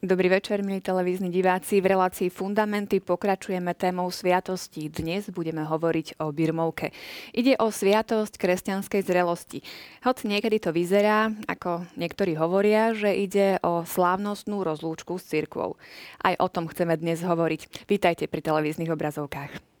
Dobrý večer, milí televízni diváci. V relácii Fundamenty pokračujeme témou sviatosti. Dnes budeme hovoriť o Birmovke. Ide o sviatosť kresťanskej zrelosti. Hoď niekedy to vyzerá, ako niektorí hovoria, že ide o slávnostnú rozlúčku s cirkvou. Aj o tom chceme dnes hovoriť. Vítajte pri televíznych obrazovkách.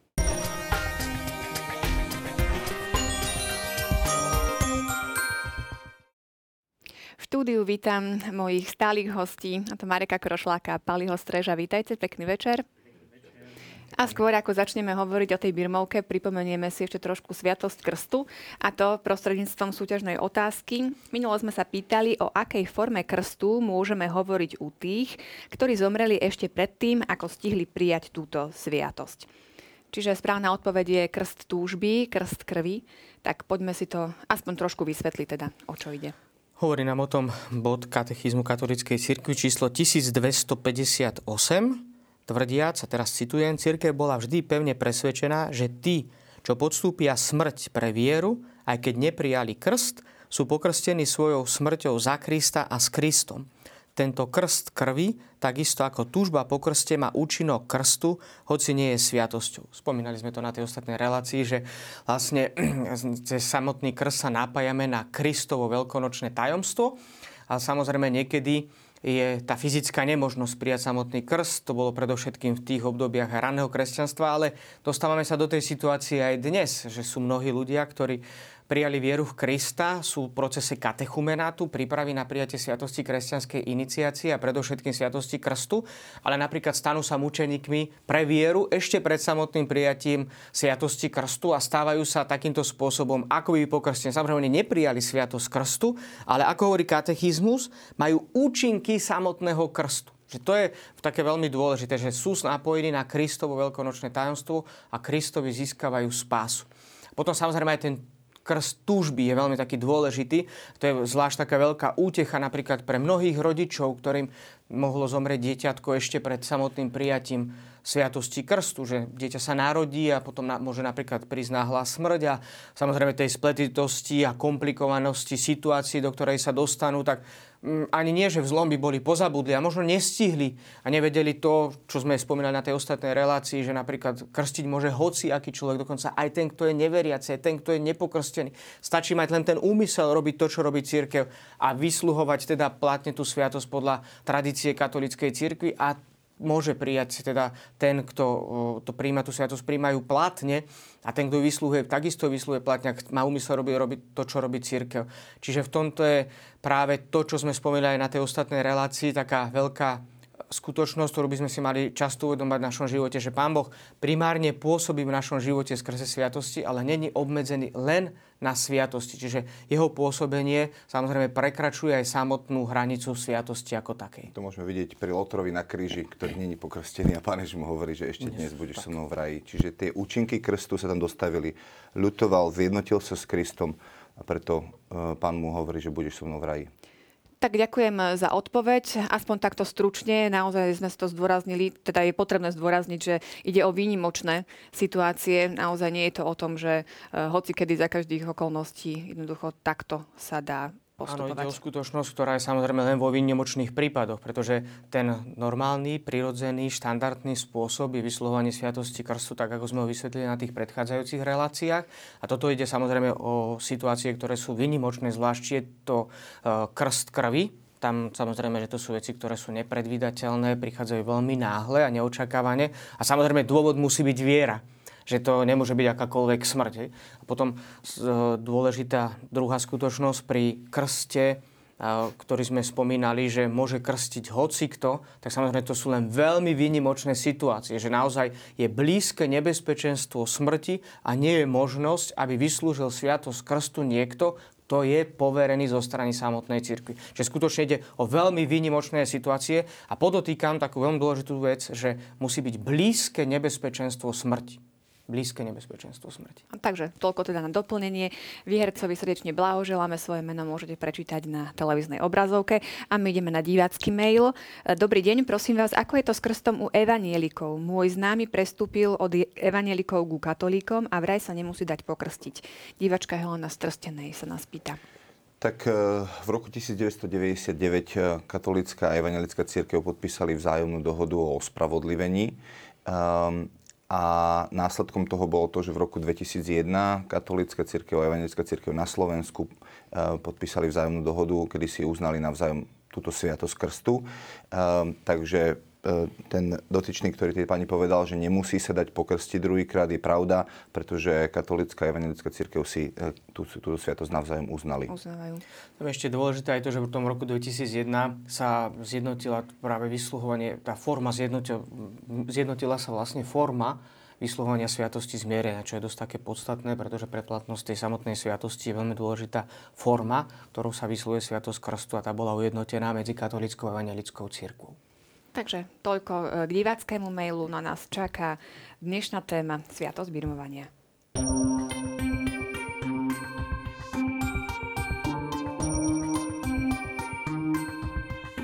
Štúdiu vítam mojich stálych hostí, a to Mareka Krošláka a Paliho Streža. Vítajte, pekný večer. A skôr ako začneme hovoriť o tej birmovke, pripomenieme si ešte trošku Sviatosť krstu a to prostredníctvom súťažnej otázky. Minulo sme sa pýtali, o akej forme krstu môžeme hovoriť u tých, ktorí zomreli ešte predtým, ako stihli prijať túto sviatosť. Čiže správna odpoveď je krst túžby, krst krvi. Tak poďme si to aspoň trošku vysvetliť teda, o čo ide. Hovorí nám o tom bod katechizmu katolíckej cirkvi číslo 1258, tvrdiac, a teraz citujem, cirkev bola vždy pevne presvedčená, že tí, čo podstúpia smrť pre vieru, aj keď neprijali krst, sú pokrstení svojou smrťou za Krista a s Kristom tento krst krvi, takisto ako túžba po krste má účinok krstu, hoci nie je sviatosťou. Spomínali sme to na tej ostatnej relácii, že vlastne cez samotný krst sa napájame na Kristovo veľkonočné tajomstvo a samozrejme niekedy je tá fyzická nemožnosť prijať samotný krst. To bolo predovšetkým v tých obdobiach raného kresťanstva, ale dostávame sa do tej situácie aj dnes, že sú mnohí ľudia, ktorí prijali vieru v Krista, sú v procese katechumenátu, prípravy na prijatie sviatosti kresťanskej iniciácie a predovšetkým sviatosti krstu, ale napríklad stanú sa mučeníkmi pre vieru ešte pred samotným prijatím sviatosti krstu a stávajú sa takýmto spôsobom ako by pokrstení. Samozrejme, neprijali sviatosť krstu, ale ako hovorí katechizmus, majú účinky samotného krstu. Že to je také veľmi dôležité, že sú napojení na Kristovo veľkonočné tajomstvo a Kristovi získavajú spásu. Potom samozrejme aj ten krst túžby je veľmi taký dôležitý. To je zvlášť taká veľká útecha napríklad pre mnohých rodičov, ktorým mohlo zomrieť dieťatko ešte pred samotným prijatím sviatosti krstu, že dieťa sa narodí a potom na, môže napríklad prísť náhla smrť a samozrejme tej spletitosti a komplikovanosti situácií, do ktorej sa dostanú, tak ani nie, že v zlom by boli pozabudli a možno nestihli a nevedeli to, čo sme spomínali na tej ostatnej relácii, že napríklad krstiť môže hoci aký človek, dokonca aj ten, kto je neveriaci, aj ten, kto je nepokrstený. Stačí mať len ten úmysel robiť to, čo robí církev a vysluhovať teda platne tú sviatosť podľa tradície katolíckej církvy a môže prijať teda ten, kto to príjma, tú sviatosť príjmajú platne a ten, kto vyslúhuje, takisto vyslúhuje platne, ak má úmysel robiť, robiť to, čo robí církev. Čiže v tomto je práve to, čo sme spomínali na tej ostatnej relácii, taká veľká skutočnosť, ktorú by sme si mali často uvedomať v našom živote, že Pán Boh primárne pôsobí v našom živote skrze sviatosti, ale není obmedzený len na sviatosti. Čiže jeho pôsobenie samozrejme prekračuje aj samotnú hranicu sviatosti ako takej. To môžeme vidieť pri Lotrovi na kríži, ktorý není pokrstený a Pán Ježiš mu hovorí, že ešte dnes budeš so mnou v raji. Čiže tie účinky krstu sa tam dostavili. Ľutoval, zjednotil sa s Kristom a preto e, Pán mu hovorí, že budeš so mnou v raji. Tak ďakujem za odpoveď. Aspoň takto stručne, naozaj sme to zdôraznili, teda je potrebné zdôrazniť, že ide o výnimočné situácie. Naozaj nie je to o tom, že eh, hoci kedy za každých okolností jednoducho takto sa dá postupovať. Áno, ide o skutočnosť, ktorá je samozrejme len vo výnimočných prípadoch, pretože ten normálny, prirodzený, štandardný spôsob je vyslovovanie sviatosti krstu, tak ako sme ho vysvetlili na tých predchádzajúcich reláciách. A toto ide samozrejme o situácie, ktoré sú výnimočné, zvlášť je to e, krst krvi, tam samozrejme, že to sú veci, ktoré sú nepredvídateľné, prichádzajú veľmi náhle a neočakávane. A samozrejme dôvod musí byť viera že to nemôže byť akákoľvek smrť. Hej. A potom e, dôležitá druhá skutočnosť pri krste, e, ktorý sme spomínali, že môže krstiť hocikto, tak samozrejme to sú len veľmi výnimočné situácie, že naozaj je blízke nebezpečenstvo smrti a nie je možnosť, aby vyslúžil sviatosť krstu niekto, to je poverený zo strany samotnej cirkvi. Čiže skutočne ide o veľmi výnimočné situácie a podotýkam takú veľmi dôležitú vec, že musí byť blízke nebezpečenstvo smrti blízke nebezpečenstvo smrti. Takže toľko teda na doplnenie. Výhercovi srdečne blahoželáme, svoje meno môžete prečítať na televíznej obrazovke a my ideme na divácky mail. Dobrý deň, prosím vás, ako je to s krstom u evanielikov? Môj známy prestúpil od evanielikov ku katolíkom a vraj sa nemusí dať pokrstiť. Divačka Helena Strstenej sa nás pýta. Tak e, v roku 1999 e, katolická a evangelická církev podpísali vzájomnú dohodu o ospravodlivení. A následkom toho bolo to, že v roku 2001 katolícka církev a evangelická církev na Slovensku uh, podpísali vzájomnú dohodu, kedy si uznali navzájom túto sviatosť krstu. Um, takže E, ten dotyčný, ktorý tej pani povedal, že nemusí sa dať pokrstiť druhýkrát, je pravda, pretože katolická a evangelická církev si e, tú, túto sviatosť navzájom uznali. Uznávajú. Tam ešte dôležité aj to, že v tom roku 2001 sa zjednotila práve vysluhovanie, tá forma zjednotila, zjednotila sa vlastne forma vysluhovania sviatosti zmierenia, čo je dosť také podstatné, pretože pre platnosť tej samotnej sviatosti je veľmi dôležitá forma, ktorou sa vysluhuje sviatosť krstu a tá bola ujednotená medzi katolickou a evangelickou církvou. Takže toľko e, k diváckému mailu. Na nás čaká dnešná téma Sviatosť birmovania.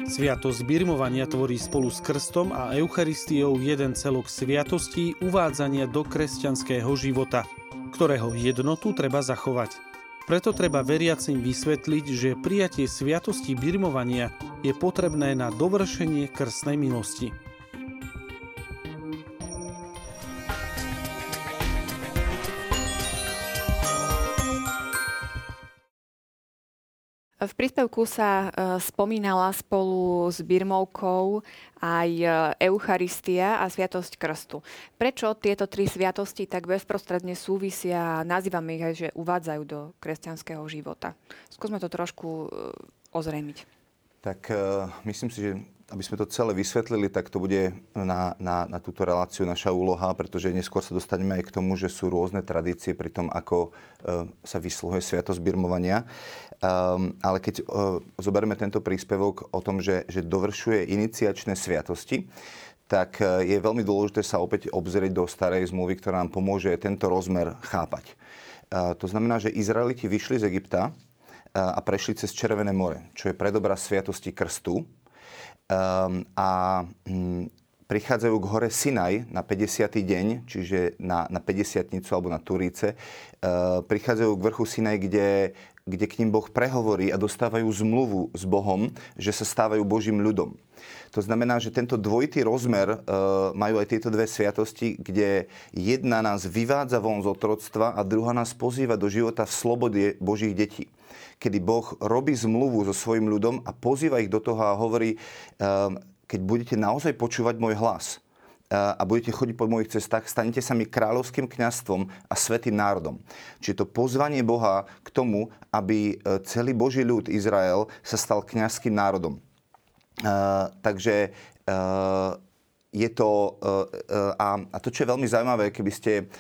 Sviatosť birmovania tvorí spolu s krstom a Eucharistiou jeden celok sviatostí uvádzania do kresťanského života, ktorého jednotu treba zachovať. Preto treba veriacim vysvetliť, že prijatie sviatosti birmovania je potrebné na dovršenie krstnej milosti. V príspevku sa e, spomínala spolu s Birmovkou aj e, Eucharistia a Sviatosť Krstu. Prečo tieto tri sviatosti tak bezprostredne súvisia a nazývame ich aj, že uvádzajú do kresťanského života? Skúsme to trošku e, ozrejmiť. Tak myslím si, že aby sme to celé vysvetlili, tak to bude na, na, na túto reláciu naša úloha, pretože neskôr sa dostaneme aj k tomu, že sú rôzne tradície pri tom, ako sa vysluhuje sviatosť birmovania. Um, ale keď uh, zoberieme tento príspevok o tom, že, že dovršuje iniciačné sviatosti, tak uh, je veľmi dôležité sa opäť obzrieť do starej zmluvy, ktorá nám pomôže tento rozmer chápať. Uh, to znamená, že Izraeliti vyšli z Egypta a prešli cez Červené more, čo je predobraz sviatosti krstu, Um, a um, prichádzajú k hore Sinaj na 50. deň, čiže na, na 50 alebo na Turíce. Uh, prichádzajú k vrchu Sinaj, kde, kde k ním Boh prehovorí a dostávajú zmluvu s Bohom, že sa stávajú Božím ľudom. To znamená, že tento dvojitý rozmer uh, majú aj tieto dve sviatosti, kde jedna nás vyvádza von z otroctva a druhá nás pozýva do života v slobode Božích detí kedy Boh robí zmluvu so svojim ľudom a pozýva ich do toho a hovorí, ehm, keď budete naozaj počúvať môj hlas eh, a budete chodiť po mojich cestách, stanete sa mi kráľovským kňastvom a svetým národom. Čiže to pozvanie Boha k tomu, aby eh, celý Boží ľud Izrael sa stal kňazským národom. Uh, takže je to, a, to, čo je veľmi zaujímavé, keby ste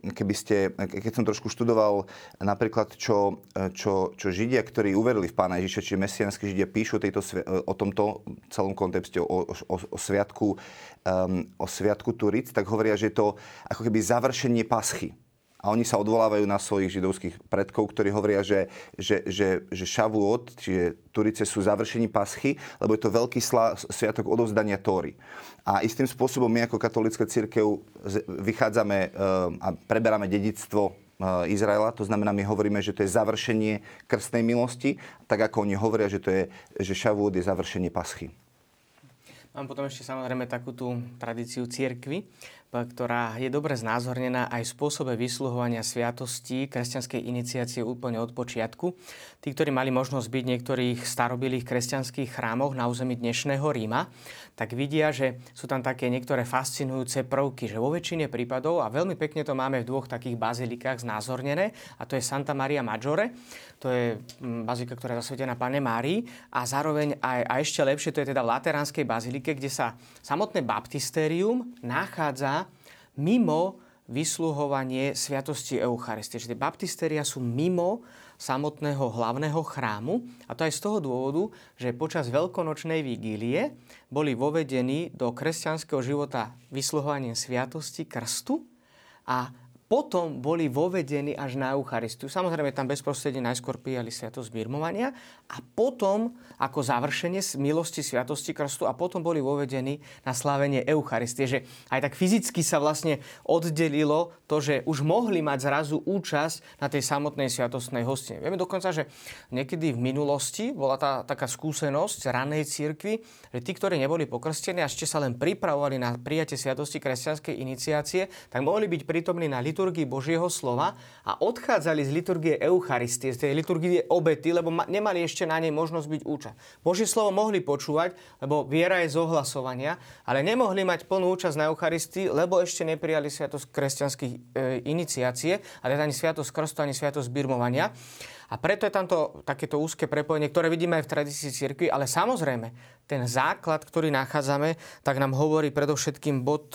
keby ste, keď som trošku študoval napríklad, čo, čo, čo Židia, ktorí uverili v Pána Ježiša, čiže mesianskí Židia, píšu tejto, o tomto celom kontexte, o, o, o sviatku, um, o sviatku Turic, tak hovoria, že je to ako keby završenie paschy. A oni sa odvolávajú na svojich židovských predkov, ktorí hovoria, že, že, že, že Šavuot, čiže Turice sú završení paschy, lebo je to veľký slá, sviatok odovzdania Tóry. A istým spôsobom my ako katolická církev vychádzame eh, a preberáme dedictvo eh, Izraela, to znamená, my hovoríme, že to je završenie krstnej milosti, tak ako oni hovoria, že, to je, že Šavuot je završenie paschy. Mám potom ešte samozrejme takú tú tradíciu církvy, ktorá je dobre znázornená aj v spôsobe vysluhovania sviatostí kresťanskej iniciácie úplne od počiatku. Tí, ktorí mali možnosť byť v niektorých starobilých kresťanských chrámoch na území dnešného Ríma, tak vidia, že sú tam také niektoré fascinujúce prvky, že vo väčšine prípadov, a veľmi pekne to máme v dvoch takých bazilikách znázornené, a to je Santa Maria Maggiore, to je mm, bazilika, ktorá je zasvetená Pane Márii, a zároveň aj, a ešte lepšie, to je teda v Lateránskej bazilike, kde sa samotné baptistérium nachádza mimo vysluhovanie sviatosti Eucharistie. Čiže baptistéria sú mimo samotného hlavného chrámu a to aj z toho dôvodu, že počas veľkonočnej vigílie boli vovedení do kresťanského života vysluhovaním sviatosti krstu a potom boli vovedení až na Eucharistiu. Samozrejme, tam bezprostredne najskôr prijali sviatosť birmovania a potom, ako završenie milosti sviatosti krstu, a potom boli vovedení na slávenie Eucharistie. Že aj tak fyzicky sa vlastne oddelilo to, že už mohli mať zrazu účasť na tej samotnej sviatostnej hostine. Vieme dokonca, že niekedy v minulosti bola tá taká skúsenosť ranej cirkvi, že tí, ktorí neboli pokrstení a ešte sa len pripravovali na prijatie sviatosti kresťanskej iniciácie, tak mohli byť prítomní na liturgii liturgii Božieho slova a odchádzali z liturgie Eucharistie, z tej liturgie obety, lebo nemali ešte na nej možnosť byť účasť. Božie slovo mohli počúvať, lebo viera je z ohlasovania, ale nemohli mať plnú účasť na Eucharistii, lebo ešte neprijali sviatosť kresťanských e, iniciácie, ale ani sviatosť krstu, ani sviatosť birmovania. A preto je tamto takéto úzke prepojenie, ktoré vidíme aj v tradícii cirkvi, ale samozrejme, ten základ, ktorý nachádzame, tak nám hovorí predovšetkým bod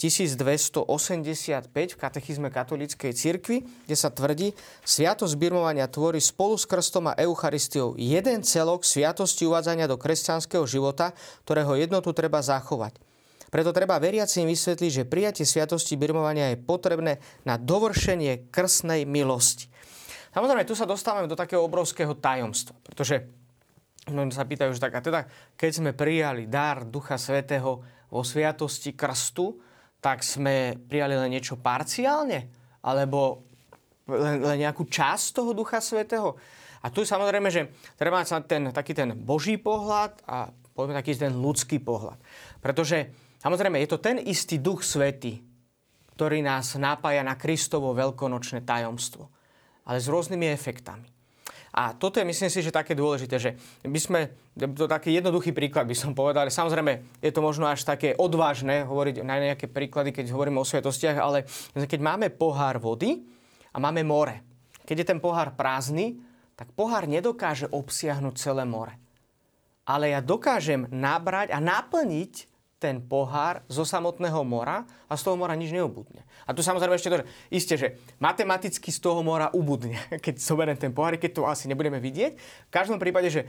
1285 e, v katechizme katolíckej cirkvi, kde sa tvrdí, sviatosť birmovania tvorí spolu s krstom a Eucharistiou jeden celok sviatosti uvádzania do kresťanského života, ktorého jednotu treba zachovať. Preto treba veriacim vysvetliť, že prijatie sviatosti birmovania je potrebné na dovršenie krsnej milosti. Samozrejme, tu sa dostávame do takého obrovského tajomstva, pretože mnohí sa pýtajú, že tak, a teda, keď sme prijali dar Ducha Svetého vo sviatosti krstu, tak sme prijali len niečo parciálne? Alebo len, len nejakú časť toho Ducha Svetého? A tu samozrejme, že treba mať ten, taký ten Boží pohľad a povedzme taký ten ľudský pohľad. Pretože samozrejme je to ten istý Duch Svetý, ktorý nás napája na Kristovo veľkonočné tajomstvo ale s rôznymi efektami. A toto je, myslím si, že také dôležité, že by sme, to taký jednoduchý príklad by som povedal, ale samozrejme je to možno až také odvážne hovoriť na nejaké príklady, keď hovoríme o sviatostiach, ale keď máme pohár vody a máme more, keď je ten pohár prázdny, tak pohár nedokáže obsiahnuť celé more. Ale ja dokážem nabrať a naplniť ten pohár zo samotného mora a z toho mora nič neubudne. A tu samozrejme ešte to, že isté, že matematicky z toho mora ubudne, keď zoberiem ten pohár, keď to asi nebudeme vidieť. V každom prípade, že e,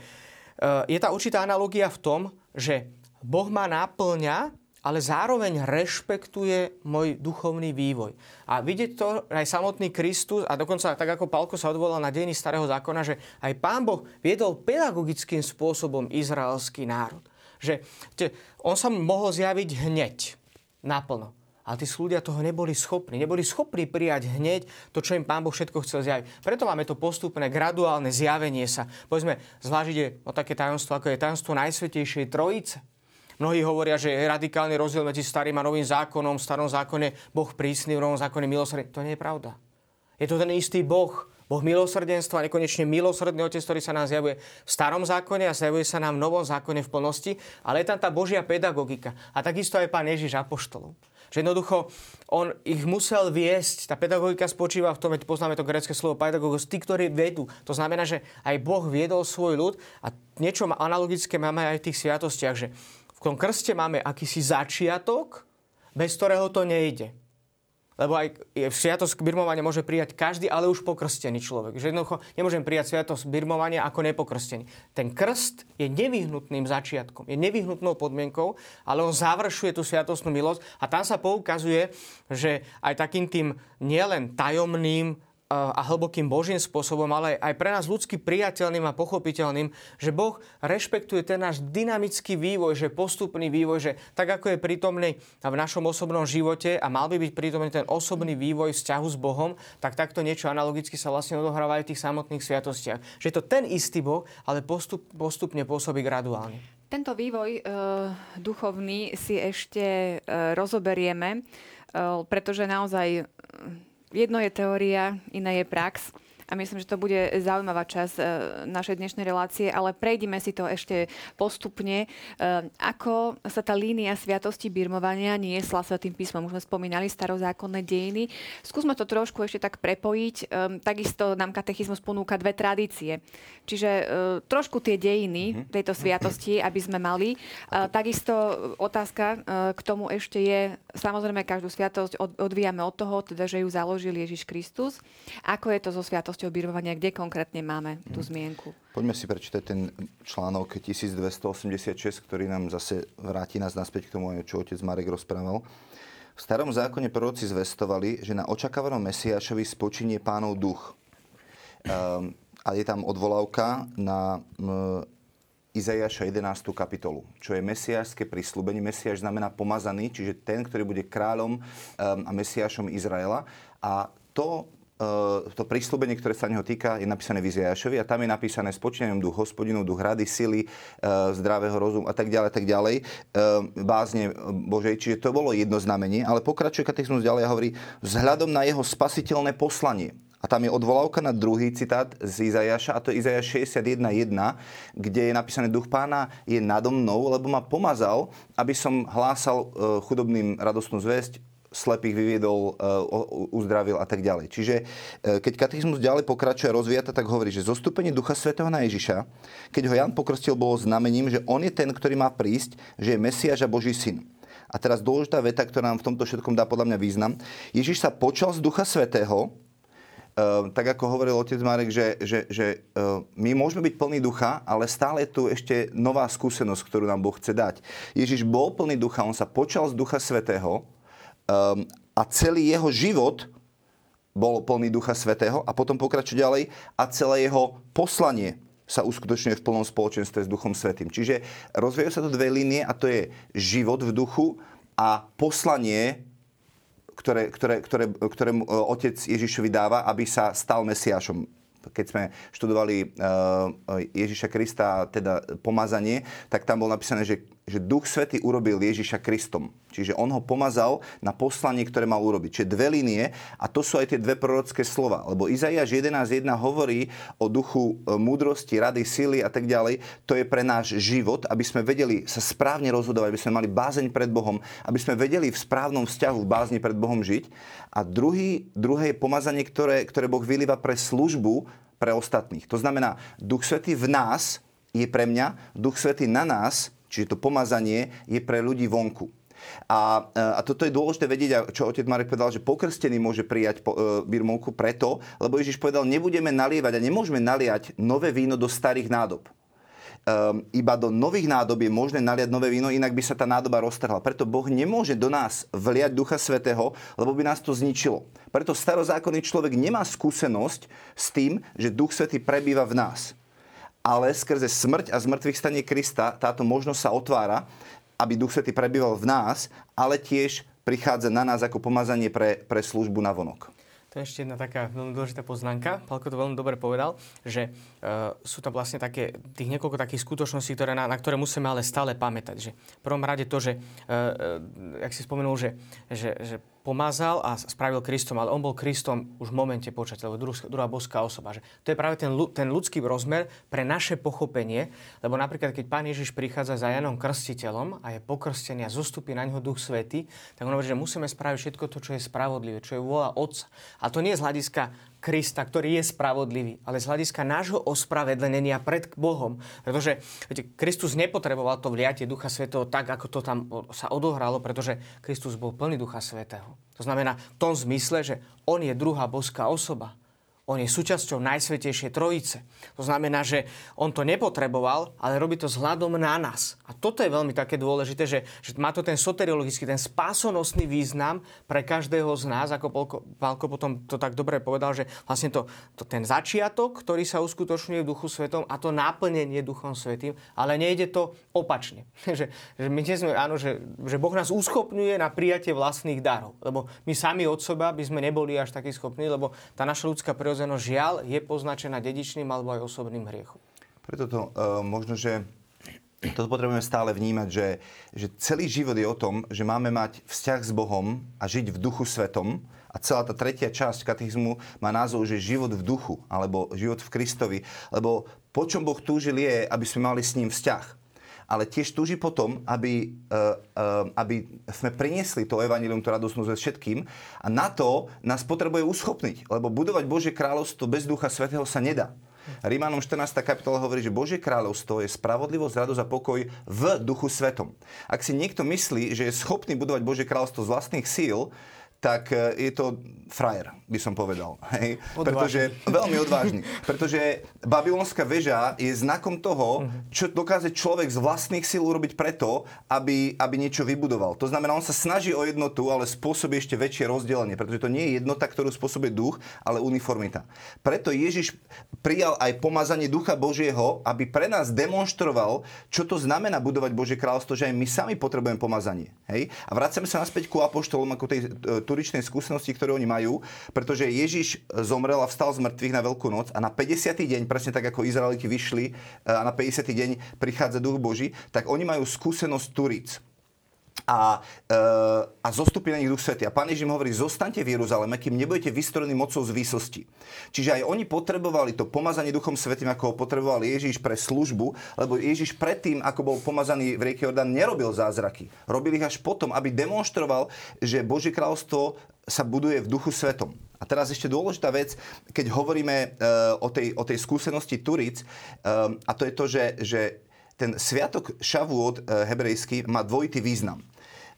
je tá určitá analogia v tom, že Boh ma náplňa, ale zároveň rešpektuje môj duchovný vývoj. A vidieť to aj samotný Kristus, a dokonca tak ako Palko sa odvolal na dejiny starého zákona, že aj Pán Boh viedol pedagogickým spôsobom izraelský národ. Že on sa mohol zjaviť hneď, naplno. Ale tí ľudia toho neboli schopní. Neboli schopní prijať hneď to, čo im Pán Boh všetko chcel zjaviť. Preto máme to postupné, graduálne zjavenie sa. Povedzme, zvlášť ide o také tajomstvo, ako je tajomstvo Najsvetejšej Trojice. Mnohí hovoria, že je radikálny rozdiel medzi starým a novým zákonom. V starom zákone Boh prísny, v novom zákone milosrdný. To nie je pravda. Je to ten istý Boh, Boh milosrdenstva, nekonečne milosrdný Otec, ktorý sa nám zjavuje v starom zákone a zjavuje sa nám v novom zákone v plnosti, ale je tam tá Božia pedagogika. A takisto aj Pán Ježiš apoštolov. Že jednoducho on ich musel viesť. Tá pedagogika spočíva v tom, veď poznáme to grecké slovo pedagogos, tí, ktorí vedú. To znamená, že aj Boh viedol svoj ľud a niečo analogické máme aj v tých sviatostiach, že v tom krste máme akýsi začiatok, bez ktorého to nejde. Lebo aj sviatosť birmovania môže prijať každý, ale už pokrstený človek. Že jednoducho nemôžem prijať sviatosť birmovania ako nepokrstený. Ten krst je nevyhnutným začiatkom, je nevyhnutnou podmienkou, ale on završuje tú sviatostnú milosť a tam sa poukazuje, že aj takým tým nielen tajomným a hlbokým božím spôsobom, ale aj pre nás ľudsky priateľným a pochopiteľným, že Boh rešpektuje ten náš dynamický vývoj, že postupný vývoj, že tak ako je prítomný v našom osobnom živote a mal by byť prítomný ten osobný vývoj vzťahu s Bohom, tak takto niečo analogicky sa vlastne odohráva aj v tých samotných sviatostiach. Že je to ten istý Boh, ale postup, postupne pôsobí graduálne. Tento vývoj e, duchovný si ešte e, rozoberieme, e, pretože naozaj jedno je teória, iné je prax a myslím, že to bude zaujímavá časť e, našej dnešnej relácie, ale prejdime si to ešte postupne. E, ako sa tá línia sviatosti birmovania niesla tým písmom? Už sme spomínali starozákonné dejiny. Skúsme to trošku ešte tak prepojiť. E, takisto nám katechizmus ponúka dve tradície. Čiže trošku tie dejiny mhm. tejto sviatosti, aby sme mali. Takisto otázka k tomu ešte je, samozrejme každú sviatosť odvíjame od toho, teda, že ju založil Ježiš Kristus. Ako je to so sviatosťou časťou birmovania, kde konkrétne máme tú mhm. zmienku? Poďme si prečítať ten článok 1286, ktorý nám zase vráti nás naspäť k tomu, čo otec Marek rozprával. V starom zákone proroci zvestovali, že na očakávanom Mesiášovi spočinie pánov duch. Um, a je tam odvolávka na um, Izajaša 11. kapitolu, čo je mesiášske prislúbenie. Mesiáš znamená pomazaný, čiže ten, ktorý bude kráľom um, a mesiášom Izraela. A to to prísľubenie, ktoré sa neho týka, je napísané v Izajašovi a tam je napísané spočínaním duch hospodinov, duch rady, sily, eh, zdravého rozumu a tak ďalej, tak ďalej, eh, bázne Božej. Čiže to bolo jedno znamenie, ale pokračuje katechizmus ďalej a hovorí, vzhľadom na jeho spasiteľné poslanie. A tam je odvolávka na druhý citát z Izajaša, a to je Izajaš 61.1, kde je napísané, duch pána je nado mnou, lebo ma pomazal, aby som hlásal chudobným radostnú zväzť, slepých vyviedol, e, uzdravil a tak ďalej. Čiže e, keď katechizmus ďalej pokračuje a rozvíja tak hovorí, že zostúpenie Ducha Svetého na Ježiša, keď ho Jan pokrstil, bolo znamením, že on je ten, ktorý má prísť, že je Mesiáš a Boží syn. A teraz dôležitá veta, ktorá nám v tomto všetkom dá podľa mňa význam. Ježiš sa počal z Ducha Svetého, Uh, tak ako hovoril otec Marek, že, že, že my môžeme byť plní ducha, ale stále je tu ešte nová skúsenosť, ktorú nám Boh chce dať. Ježiš bol plný ducha, on sa počal z Ducha Svetého, um, a celý jeho život bol plný Ducha Svetého a potom pokračuje ďalej a celé jeho poslanie sa uskutočňuje v plnom spoločenstve s Duchom Svetým. Čiže rozvíjajú sa tu dve línie a to je život v duchu a poslanie, ktoré, ktoré, ktoré, ktoré e, otec Ježišovi dáva, aby sa stal Mesiášom keď sme študovali eh, Ježiša Krista, teda pomazanie, tak tam bolo napísané, že, že Duch Svety urobil Ježiša Kristom. Čiže on ho pomazal na poslanie, ktoré mal urobiť. Čiže dve línie a to sú aj tie dve prorocké slova. Lebo Izaiáš 11.1 hovorí o duchu eh, múdrosti, rady, sily a tak ďalej. To je pre náš život, aby sme vedeli sa správne rozhodovať, aby sme mali bázeň pred Bohom, aby sme vedeli v správnom vzťahu v bázni pred Bohom žiť. A druhý, druhé je pomazanie, ktoré, ktoré Boh vylíva pre službu pre ostatných. To znamená, Duch Svetý v nás je pre mňa, Duch Svetý na nás, čiže to pomazanie, je pre ľudí vonku. A, a toto je dôležité vedieť, čo otec Marek povedal, že pokrstený môže prijať po, e, birmovku preto, lebo Ježiš povedal, nebudeme nalievať a nemôžeme naliať nové víno do starých nádob um, iba do nových nádob je možné naliať nové víno, inak by sa tá nádoba roztrhla. Preto Boh nemôže do nás vliať Ducha Svetého, lebo by nás to zničilo. Preto starozákonný človek nemá skúsenosť s tým, že Duch Svetý prebýva v nás. Ale skrze smrť a zmrtvých stanie Krista táto možnosť sa otvára, aby Duch Svetý prebýval v nás, ale tiež prichádza na nás ako pomazanie pre, pre službu na vonok. To je ešte jedna taká veľmi dôležitá poznámka. Palko to veľmi dobre povedal, že uh, sú tam vlastne také, tých niekoľko takých skutočností, ktoré, na, na ktoré musíme ale stále pamätať. Že v prvom rade to, že, uh, uh, jak si spomenul, že, že, že pomazal a spravil Kristom, ale on bol Kristom už v momente počať, lebo druhá, boská osoba. Že to je práve ten, ten ľudský rozmer pre naše pochopenie, lebo napríklad, keď Pán Ježiš prichádza za Janom Krstiteľom a je pokrstený a zostupí na ňo Duch Svety, tak on hovorí, že musíme spraviť všetko to, čo je spravodlivé, čo je vôľa Otca. A to nie je z hľadiska Krista, ktorý je spravodlivý, ale z hľadiska nášho ospravedlnenia pred Bohom. Pretože viete, Kristus nepotreboval to vliatie Ducha Svetého tak, ako to tam sa odohralo, pretože Kristus bol plný Ducha Svetého. To znamená v tom zmysle, že on je druhá boská osoba. On je súčasťou Najsvetejšej Trojice. To znamená, že on to nepotreboval, ale robí to vzhľadom na nás. A toto je veľmi také dôležité, že, že má to ten soteriologický, ten spásonosný význam pre každého z nás, ako Pálko potom to tak dobre povedal, že vlastne to, to ten začiatok, ktorý sa uskutočňuje v Duchu Svetom a to náplnenie Duchom Svetým, ale nejde to opačne. že, že my sme, áno, že, že Boh nás uschopňuje na prijatie vlastných darov. Lebo my sami od seba by sme neboli až takí schopní, lebo tá naša ľudská prirodzenosť žiaľ je poznačená dedičným alebo aj osobným hriechom. Preto to uh, možno, že toto potrebujeme stále vnímať, že, že celý život je o tom, že máme mať vzťah s Bohom a žiť v duchu svetom. A celá tá tretia časť katechizmu má názov, že život v duchu, alebo život v Kristovi. Lebo po čom Boh túžil je, aby sme mali s ním vzťah ale tiež túži potom, aby, uh, uh, aby sme priniesli to evanilium, to radosnú zväz všetkým a na to nás potrebuje uschopniť, lebo budovať Božie kráľovstvo bez Ducha Svetého sa nedá. Rímanom 14. kapitola hovorí, že Božie kráľovstvo je spravodlivosť, radosť a pokoj v duchu svetom. Ak si niekto myslí, že je schopný budovať Božie kráľovstvo z vlastných síl, tak e, je to frajer, by som povedal. Hej? Pretože, veľmi odvážny. Pretože babylonská väža je znakom toho, čo dokáže človek z vlastných síl urobiť preto, aby, aby niečo vybudoval. To znamená, on sa snaží o jednotu, ale spôsobí ešte väčšie rozdelenie, pretože to nie je jednota, ktorú spôsobuje duch, ale uniformita. Preto Ježiš prijal aj pomazanie ducha Božieho, aby pre nás demonstroval, čo to znamená budovať Božie kráľovstvo, že aj my sami potrebujeme pomazanie. Hej? A vracame sa naspäť ku apoštolom, ako tej e, turičnej skúsenosti, ktoré oni majú, pretože Ježiš zomrel a vstal z mŕtvych na Veľkú noc a na 50. deň, presne tak ako Izraeliti vyšli e, a na 50. deň prichádza duch Boží, tak oni majú skúsenosť Turic a, e, a zostupí na nich Duch Svety. A Pán Ježiš im hovorí, zostaňte v Jeruzaleme, kým nebudete vystrojení mocou z výsosti. Čiže aj oni potrebovali to pomazanie Duchom Svetým, ako ho potreboval Ježiš pre službu, lebo Ježiš predtým, ako bol pomazaný v rieke Jordán, nerobil zázraky. Robil ich až potom, aby demonstroval, že Božie kráľovstvo sa buduje v Duchu Svetom. A teraz ešte dôležitá vec, keď hovoríme uh, o, tej, o tej skúsenosti Turic, uh, a to je to, že, že ten sviatok uh, hebrejský má dvojitý význam.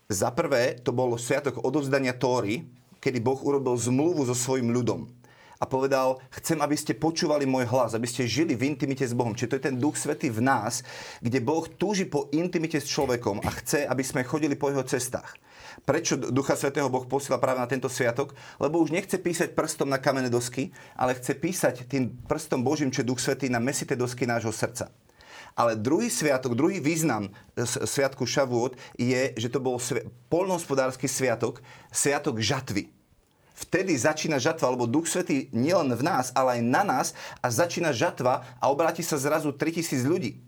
Za prvé, to bol sviatok odovzdania Tóry, kedy Boh urobil zmluvu so svojim ľudom a povedal, chcem, aby ste počúvali môj hlas, aby ste žili v intimite s Bohom. Čiže to je ten Duch Svetý v nás, kde Boh túži po intimite s človekom a chce, aby sme chodili po jeho cestách. Prečo Ducha Svetého Boh posiela práve na tento sviatok? Lebo už nechce písať prstom na kamenné dosky, ale chce písať tým prstom Božím, čo je Duch Svetý, na mesité dosky nášho srdca. Ale druhý sviatok, druhý význam sviatku Šavút je, že to bol polnohospodársky sviatok, sviatok žatvy. Vtedy začína žatva, lebo Duch Svetý nielen v nás, ale aj na nás a začína žatva a obráti sa zrazu 3000 ľudí.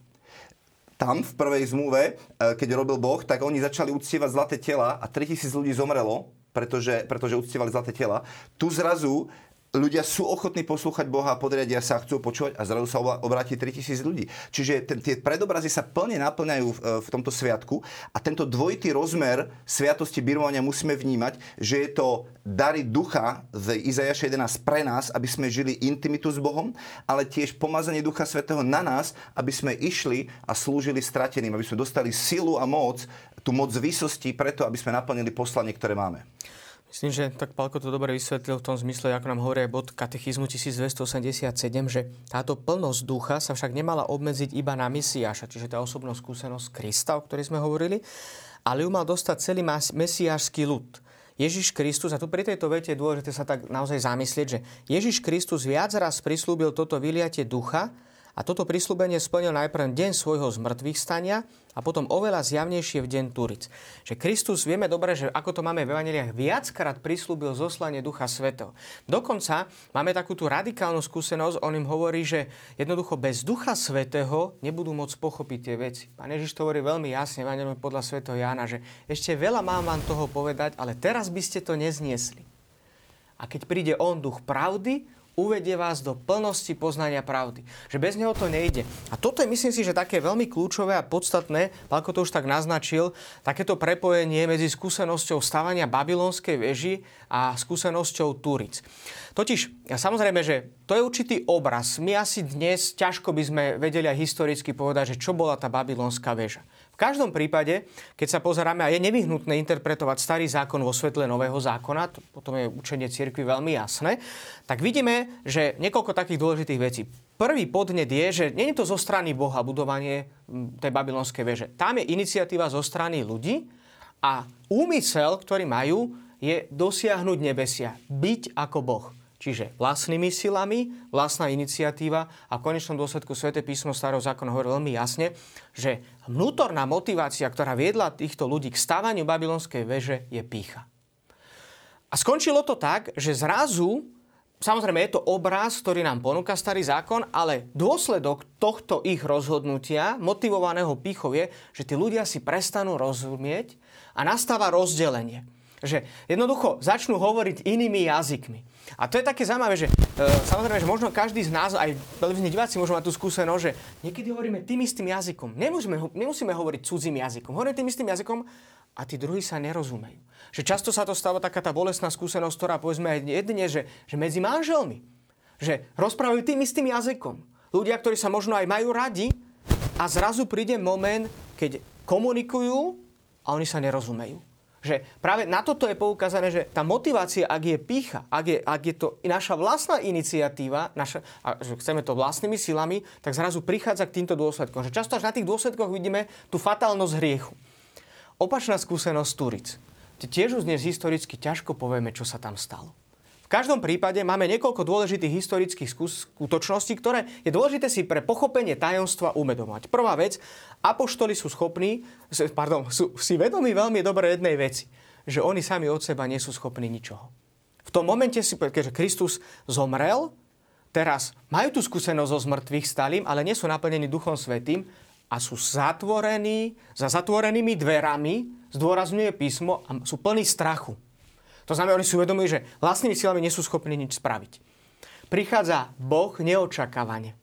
Tam v prvej zmluve, e, keď robil Boh, tak oni začali uctievať zlaté tela a 3000 ľudí zomrelo, pretože, pretože uctievali zlaté tela. Tu zrazu ľudia sú ochotní poslúchať Boha podriadia sa, chcú počúvať a zrazu sa obráti 3000 ľudí. Čiže ten, tie predobrazy sa plne naplňajú v, e, v tomto sviatku a tento dvojitý rozmer sviatosti birmovania musíme vnímať, že je to dary ducha z Izajaša 11 pre nás, aby sme žili intimitu s Bohom, ale tiež pomazanie ducha svetého na nás, aby sme išli a slúžili strateným, aby sme dostali silu a moc, tú moc výsosti preto, aby sme naplnili poslanie, ktoré máme. Myslím, že tak Palko to dobre vysvetlil v tom zmysle, ako nám hovorí bod katechizmu 1287, že táto plnosť ducha sa však nemala obmedziť iba na Mesiáša, čiže tá osobná skúsenosť Krista, o ktorej sme hovorili, ale ju mal dostať celý mesiášsky ľud. Ježiš Kristus, a tu pri tejto vete je dôležité sa tak naozaj zamyslieť, že Ježiš Kristus viac raz prislúbil toto vyliatie ducha, a toto prislúbenie splnil najprv deň svojho zmrtvých stania a potom oveľa zjavnejšie v deň Turic. Že Kristus, vieme dobre, že ako to máme v Evangeliách, viackrát prislúbil zoslanie Ducha Svetého. Dokonca máme takú tú radikálnu skúsenosť, on im hovorí, že jednoducho bez Ducha Svetého nebudú môcť pochopiť tie veci. Pán Ježiš to hovorí veľmi jasne, Evangelium podľa Svetého Jána, že ešte veľa mám vám toho povedať, ale teraz by ste to nezniesli. A keď príde on, duch pravdy, uvedie vás do plnosti poznania pravdy. Že bez neho to nejde. A toto je, myslím si, že také veľmi kľúčové a podstatné, Pálko to už tak naznačil, takéto prepojenie medzi skúsenosťou stavania babylonskej veži a skúsenosťou Turic. Totiž, samozrejme, že to je určitý obraz. My asi dnes ťažko by sme vedeli aj historicky povedať, že čo bola tá babylonská väža. Každom prípade, keď sa pozeráme, a je nevyhnutné interpretovať starý zákon vo svetle nového zákona, to potom je učenie cirkvi veľmi jasné, tak vidíme, že niekoľko takých dôležitých vecí. Prvý podnet je, že nie je to zo strany Boha budovanie tej babylonskej veže. Tam je iniciatíva zo strany ľudí a úmysel, ktorý majú, je dosiahnuť nebesia, byť ako Boh. Čiže vlastnými silami, vlastná iniciatíva a v konečnom dôsledku Svete písmo starého zákona hovorí veľmi jasne, že vnútorná motivácia, ktorá viedla týchto ľudí k stávaniu babylonskej veže, je pícha. A skončilo to tak, že zrazu, samozrejme je to obraz, ktorý nám ponúka starý zákon, ale dôsledok tohto ich rozhodnutia, motivovaného pýchov je, že tí ľudia si prestanú rozumieť a nastáva rozdelenie. Že jednoducho začnú hovoriť inými jazykmi. A to je také zaujímavé, že e, samozrejme, že možno každý z nás, aj televízni diváci môžu mať tú skúsenosť, že niekedy hovoríme tým istým jazykom. Nemusíme, nemusíme hovoriť cudzím jazykom. Hovoríme tým istým jazykom a tí druhí sa nerozumejú. Že často sa to stáva taká tá bolestná skúsenosť, ktorá povedzme aj jedne, že, že medzi manželmi. Že rozprávajú tým istým jazykom. Ľudia, ktorí sa možno aj majú radi a zrazu príde moment, keď komunikujú a oni sa nerozumejú. Že práve na toto je poukázané, že tá motivácia, ak je pícha, ak je, ak je to naša vlastná iniciatíva, naša, a že chceme to vlastnými silami, tak zrazu prichádza k týmto dôsledkom. Že často až na tých dôsledkoch vidíme tú fatálnosť hriechu. Opačná skúsenosť Turic. Tiež už dnes historicky ťažko povieme, čo sa tam stalo. V každom prípade máme niekoľko dôležitých historických skutočností, ktoré je dôležité si pre pochopenie tajomstva umedomať. Prvá vec, apoštoli sú schopní, pardon, sú si vedomí veľmi dobre jednej veci, že oni sami od seba nie sú schopní ničoho. V tom momente si, keďže Kristus zomrel, teraz majú tú skúsenosť so zmrtvých stalým, ale nie sú naplnení Duchom Svetým a sú zatvorení, za zatvorenými dverami, zdôrazňuje písmo a sú plní strachu. To znamená, oni si uvedomujú, že vlastnými silami nie sú schopní nič spraviť. Prichádza Boh neočakávane.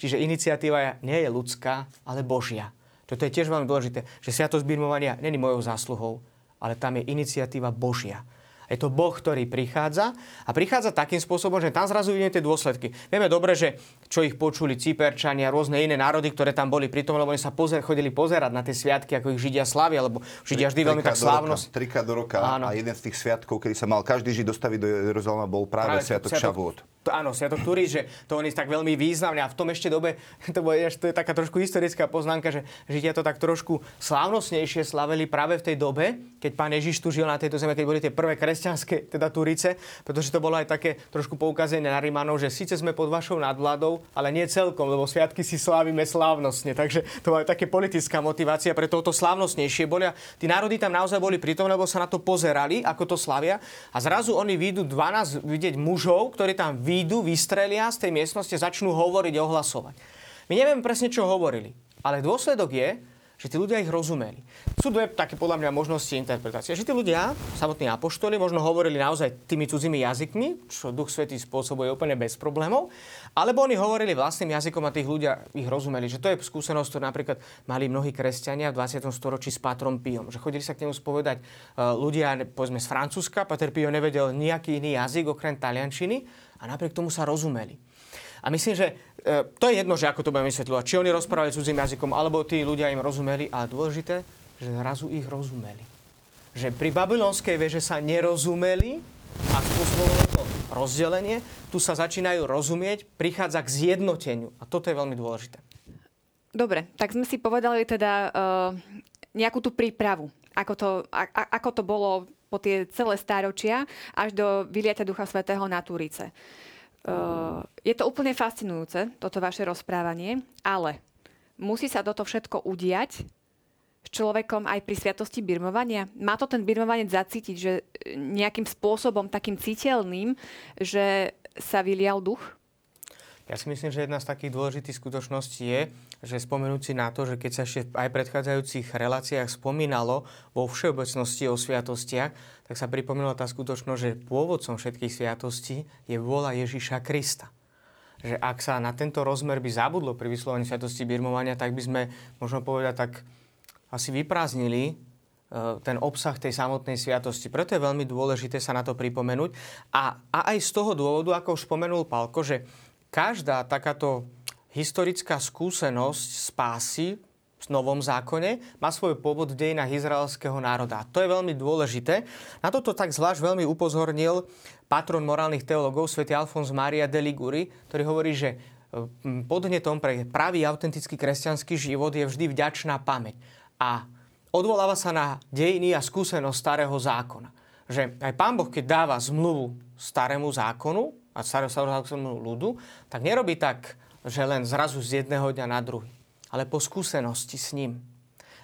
Čiže iniciatíva nie je ľudská, ale Božia. Toto je tiež veľmi dôležité, že sviatosť birmovania není mojou zásluhou, ale tam je iniciatíva Božia. Je to Boh, ktorý prichádza a prichádza takým spôsobom, že tam zrazu vidíme tie dôsledky. Vieme dobre, že čo ich počuli Cyperčania, rôzne iné národy, ktoré tam boli pri tom, lebo oni sa pozer, chodili pozerať na tie sviatky, ako ich Židia slavia, lebo Židia vždy veľmi tak slávnosť. Trikrát do roka Áno. a jeden z tých sviatkov, kedy sa mal každý Žid dostaviť do Jeruzalema, bol práve, práve sviatok, sviatok Šavút to, áno, Sviatok Turí, že to oni tak veľmi významne a v tom ešte dobe, to, bolo, to je taká trošku historická poznámka, že Židia to tak trošku slávnostnejšie slavili práve v tej dobe, keď pán Ježiš tu žil na tejto zeme, keď boli tie prvé kresťanské teda Turice, pretože to bolo aj také trošku poukazenie na Rímanov, že síce sme pod vašou nadvládou, ale nie celkom, lebo sviatky si slávime slávnostne. Takže to bola také politická motivácia, preto to slávnostnejšie boli. A tí národy tam naozaj boli pritom, lebo sa na to pozerali, ako to slavia. A zrazu oni výjdu 12 vidieť mužov, ktorí tam výjdu, vystrelia z tej miestnosti, začnú hovoriť, ohlasovať. My nevieme presne, čo hovorili, ale dôsledok je, že tí ľudia ich rozumeli. Sú dve také podľa mňa možnosti interpretácie. Že tí ľudia, samotní apoštoli, možno hovorili naozaj tými cudzími jazykmi, čo Duch Svetý spôsobuje úplne bez problémov, alebo oni hovorili vlastným jazykom a tých ľudia ich rozumeli. Že to je skúsenosť, ktorú napríklad mali mnohí kresťania v 20. storočí s Pátrom Pijom. Že chodili sa k nemu spovedať e, ľudia, povedzme z Francúzska, Pater Pio nevedel nejaký iný jazyk okrem taliančiny a napriek tomu sa rozumeli. A myslím, že e, to je jedno, že ako to budeme vysvetľovať. Či oni rozprávali cudzím jazykom, alebo tí ľudia im rozumeli, ale dôležité, že zrazu ich rozumeli. Že pri babylonskej veže sa nerozumeli a spôsobovalo to rozdelenie. Tu sa začínajú rozumieť, prichádza k zjednoteniu. A toto je veľmi dôležité. Dobre, tak sme si povedali teda uh, nejakú tú prípravu, ako to, a, ako to bolo po tie celé stáročia až do vyliatia Ducha Svetého na Túrice. Uh, je to úplne fascinujúce, toto vaše rozprávanie, ale musí sa toto všetko udiať s človekom aj pri sviatosti birmovania? Má to ten birmovanec zacítiť, že nejakým spôsobom takým citeľným, že sa vylial duch? Ja si myslím, že jedna z takých dôležitých skutočností je, že spomenúci na to, že keď sa ešte aj v predchádzajúcich reláciách spomínalo vo všeobecnosti o sviatostiach, tak sa pripomínala tá skutočnosť, že pôvodcom všetkých sviatostí je vôľa Ježíša Krista. Že ak sa na tento rozmer by zabudlo pri vyslovení sviatosti birmovania, tak by sme, možno povedať, tak asi vyprázdnili e, ten obsah tej samotnej sviatosti. Preto je veľmi dôležité sa na to pripomenúť. A, a aj z toho dôvodu, ako už spomenul Palko, že každá takáto historická skúsenosť spásy v Novom zákone má svoj pôvod v dejinách izraelského národa. To je veľmi dôležité. Na toto tak zvlášť veľmi upozornil patron morálnych teológov, svätý Alfons Maria de Liguri, ktorý hovorí, že podnetom pre pravý autentický kresťanský život je vždy vďačná pamäť. A odvoláva sa na dejiny a skúsenosť starého zákona. Že aj pán Boh, keď dáva zmluvu starému zákonu, a starozákonnému ľudu, tak nerobí tak, že len zrazu z jedného dňa na druhý, ale po skúsenosti s ním.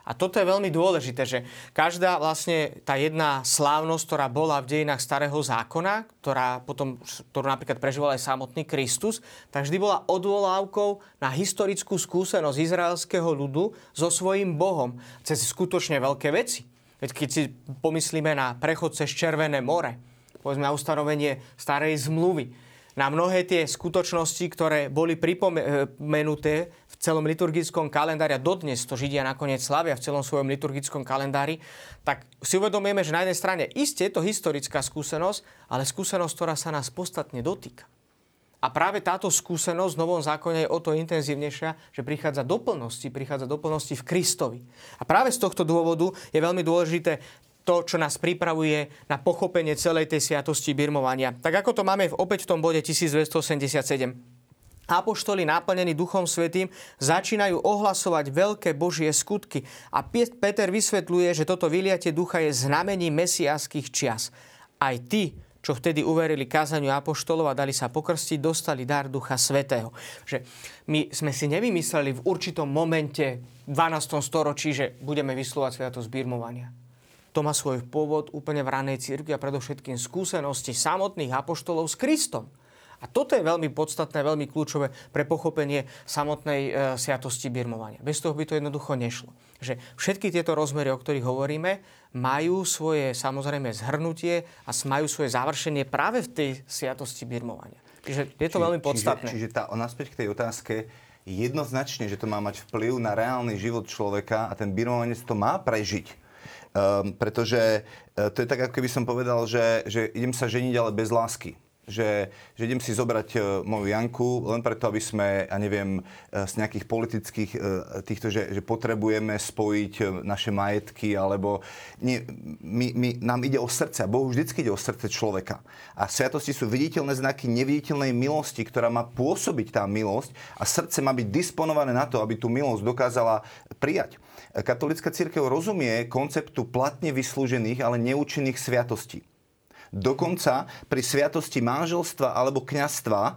A toto je veľmi dôležité, že každá vlastne tá jedna slávnosť, ktorá bola v dejinách starého zákona, ktorá potom, ktorú napríklad prežíval aj samotný Kristus, tak vždy bola odvolávkou na historickú skúsenosť izraelského ľudu so svojím Bohom cez skutočne veľké veci. Veď keď si pomyslíme na prechod cez Červené more, povedzme na ustanovenie starej zmluvy, na mnohé tie skutočnosti, ktoré boli pripomenuté v celom liturgickom kalendári a dodnes to Židia nakoniec slavia v celom svojom liturgickom kalendári, tak si uvedomujeme, že na jednej strane isté je to historická skúsenosť, ale skúsenosť, ktorá sa nás podstatne dotýka. A práve táto skúsenosť v Novom zákone je o to intenzívnejšia, že prichádza do plnosti, prichádza do plnosti v Kristovi. A práve z tohto dôvodu je veľmi dôležité to, čo nás pripravuje na pochopenie celej tej sviatosti birmovania. Tak ako to máme opäť v tom bode 1287. Apoštoli naplnení Duchom Svetým začínajú ohlasovať veľké Božie skutky a Peter vysvetľuje, že toto vyliatie ducha je znamením mesiáských čias. Aj ty, čo vtedy uverili kázaniu apoštolov a dali sa pokrstiť, dostali dar Ducha Svetého. Že my sme si nevymysleli v určitom momente v 12. storočí, že budeme vyslovať sviatosť birmovania. To má svoj pôvod úplne v ranej cirkvi a predovšetkým skúsenosti samotných apoštolov s Kristom. A toto je veľmi podstatné, veľmi kľúčové pre pochopenie samotnej e, sviatosti birmovania. Bez toho by to jednoducho nešlo. Že všetky tieto rozmery, o ktorých hovoríme, majú svoje samozrejme zhrnutie a majú svoje završenie práve v tej sviatosti birmovania. Čiže je to čiže, veľmi podstatné. Čiže, čiže tá, naspäť k tej otázke, jednoznačne, že to má mať vplyv na reálny život človeka a ten birmovanec to má prežiť. Um, pretože uh, to je tak, ako keby som povedal, že, že idem sa ženiť, ale bez lásky že, že idem si zobrať uh, moju Janku len preto, aby sme, ja neviem, uh, z nejakých politických uh, týchto, že, že potrebujeme spojiť naše majetky, alebo nie, my, my, nám ide o srdce. A Bohu vždycky ide o srdce človeka. A sviatosti sú viditeľné znaky neviditeľnej milosti, ktorá má pôsobiť tá milosť a srdce má byť disponované na to, aby tú milosť dokázala prijať. Katolická církev rozumie konceptu platne vyslúžených, ale neúčinných sviatostí. Dokonca pri sviatosti manželstva alebo kňastva, e,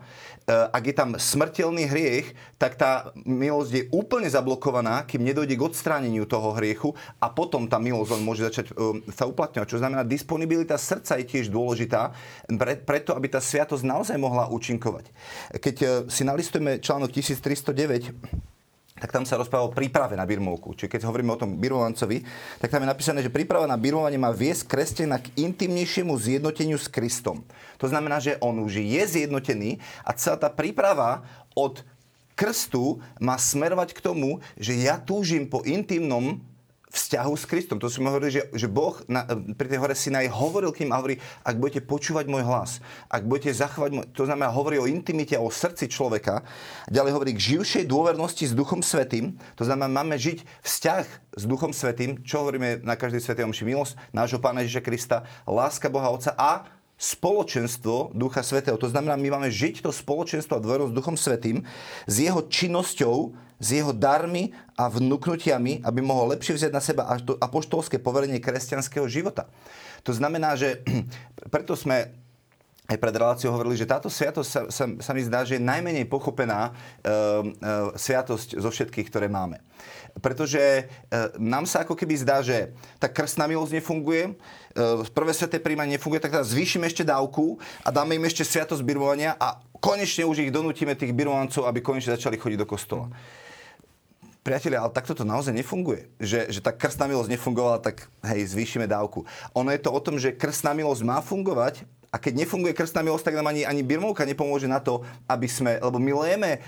ak je tam smrteľný hriech, tak tá milosť je úplne zablokovaná, kým nedojde k odstráneniu toho hriechu a potom tá milosť len môže začať e, sa uplatňovať. Čo znamená, disponibilita srdca je tiež dôležitá pre, preto, aby tá sviatosť naozaj mohla účinkovať. Keď e, si nalistujeme článok 1309, tak tam sa rozpráva o príprave na birmovku. Čiže keď hovoríme o tom birmovancovi, tak tam je napísané, že príprava na birmovanie má viesť kresťana k intimnejšiemu zjednoteniu s Kristom. To znamená, že on už je zjednotený a celá tá príprava od krstu má smerovať k tomu, že ja túžim po intimnom vzťahu s Kristom. To sme hovorili, že, že Boh na, pri tej hore Sinaj hovoril k ním a hovorí, ak budete počúvať môj hlas, ak budete zachovať môj, to znamená, hovorí o intimite, o srdci človeka. Ďalej hovorí k živšej dôvernosti s Duchom Svetým. To znamená, máme žiť vzťah s Duchom Svetým. Čo hovoríme na každej svetej omši? Milosť nášho Pána Ježiša Krista, láska Boha Otca a spoločenstvo Ducha Svetého. To znamená, my máme žiť to spoločenstvo a dôvernosť s Duchom Svetým s jeho činnosťou s jeho darmi a vnúknutiami, aby mohol lepšie vziať na seba apoštolské poverenie kresťanského života. To znamená, že preto sme aj pred reláciou hovorili, že táto sviatosť sa, sa, sa mi zdá, že je najmenej pochopená e, e, sviatosť zo všetkých, ktoré máme. Pretože e, nám sa ako keby zdá, že tá krstná milosť nefunguje, e, prvé sveté príjmanie nefunguje, tak teda zvýšime ešte dávku a dáme im ešte sviatosť birmovania a konečne už ich donútime tých birmovancov, aby konečne začali chodiť do kostola. Priatelia, ale takto to naozaj nefunguje. Že, že tá krstná milosť nefungovala, tak hej, zvýšime dávku. Ono je to o tom, že krstná milosť má fungovať a keď nefunguje krstná milosť, tak nám ani, ani birmovka nepomôže na to, aby sme, lebo my lejeme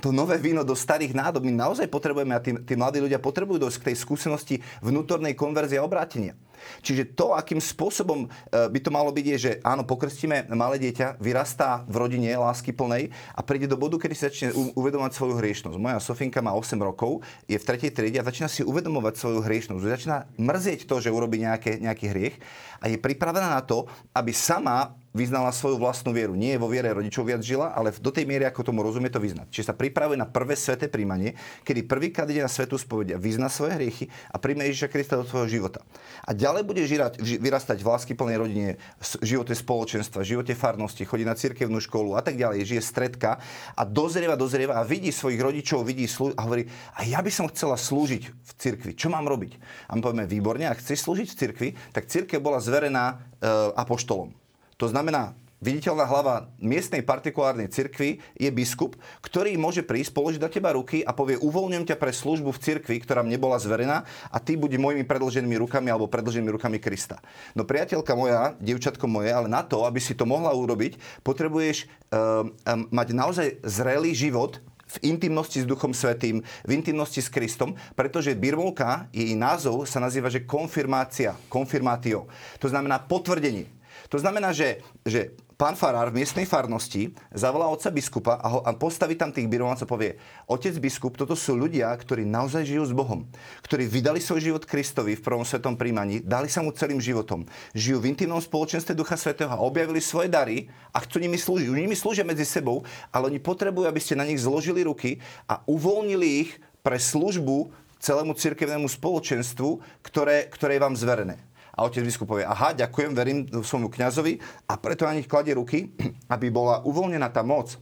to nové víno do starých nádob. My naozaj potrebujeme, a tí, tí mladí ľudia potrebujú dosť k tej skúsenosti vnútornej konverzie a obrátenia. Čiže to, akým spôsobom e, by to malo byť, je, že áno, pokrstíme malé dieťa, vyrastá v rodine lásky plnej a príde do bodu, kedy si začne uvedomovať svoju hriešnosť. Moja Sofinka má 8 rokov, je v tretej triede a začína si uvedomovať svoju hriešnosť. Začína mrzieť to, že urobí nejaké, nejaký hriech a je pripravená na to, aby sama vyznala svoju vlastnú vieru. Nie vo viere rodičov viac žila, ale do tej miery, ako tomu rozumie, to vyznať. Čiže sa pripravuje na prvé sveté príjmanie, kedy prvýkrát ide na svetú spovedia, vyzna svoje hriechy a príjme Ježiša Krista do svojho života. A ďalej bude žirať, vyrastať v lásky plnej rodine, v živote spoločenstva, v živote farnosti, chodí na cirkevnú školu a tak ďalej, žije stredka a dozrieva, dozrieva a vidí svojich rodičov, vidí slú- a hovorí, a ja by som chcela slúžiť v cirkvi. Čo mám robiť? A my povieme, výborne, ak chceš slúžiť v cirkvi, tak cirkev bola zverená e, apoštolom. To znamená, viditeľná hlava miestnej partikulárnej cirkvi je biskup, ktorý môže prísť, položiť na teba ruky a povie, uvoľňujem ťa pre službu v cirkvi, ktorá mne bola zverená a ty buď mojimi predlženými rukami alebo predlženými rukami Krista. No priateľka moja, dievčatko moje, ale na to, aby si to mohla urobiť, potrebuješ uh, um, mať naozaj zrelý život, v intimnosti s Duchom Svetým, v intimnosti s Kristom, pretože birmovka, jej názov sa nazýva, že konfirmácia, konfirmácio. To znamená potvrdenie. To znamená, že, že pán farár v miestnej farnosti zavolá otca biskupa a, ho, a postaví tam tých birmovancov a povie, otec biskup, toto sú ľudia, ktorí naozaj žijú s Bohom, ktorí vydali svoj život Kristovi v prvom svetom príjmaní, dali sa mu celým životom, žijú v intimnom spoločenstve Ducha Svetého a objavili svoje dary a chcú nimi slúžiť. Nimi slúžia medzi sebou, ale oni potrebujú, aby ste na nich zložili ruky a uvoľnili ich pre službu celému cirkevnému spoločenstvu, ktoré, ktoré je vám zverené. A otec biskup povie, aha, ďakujem, verím svojmu kňazovi a preto na nich kladie ruky, aby bola uvoľnená tá moc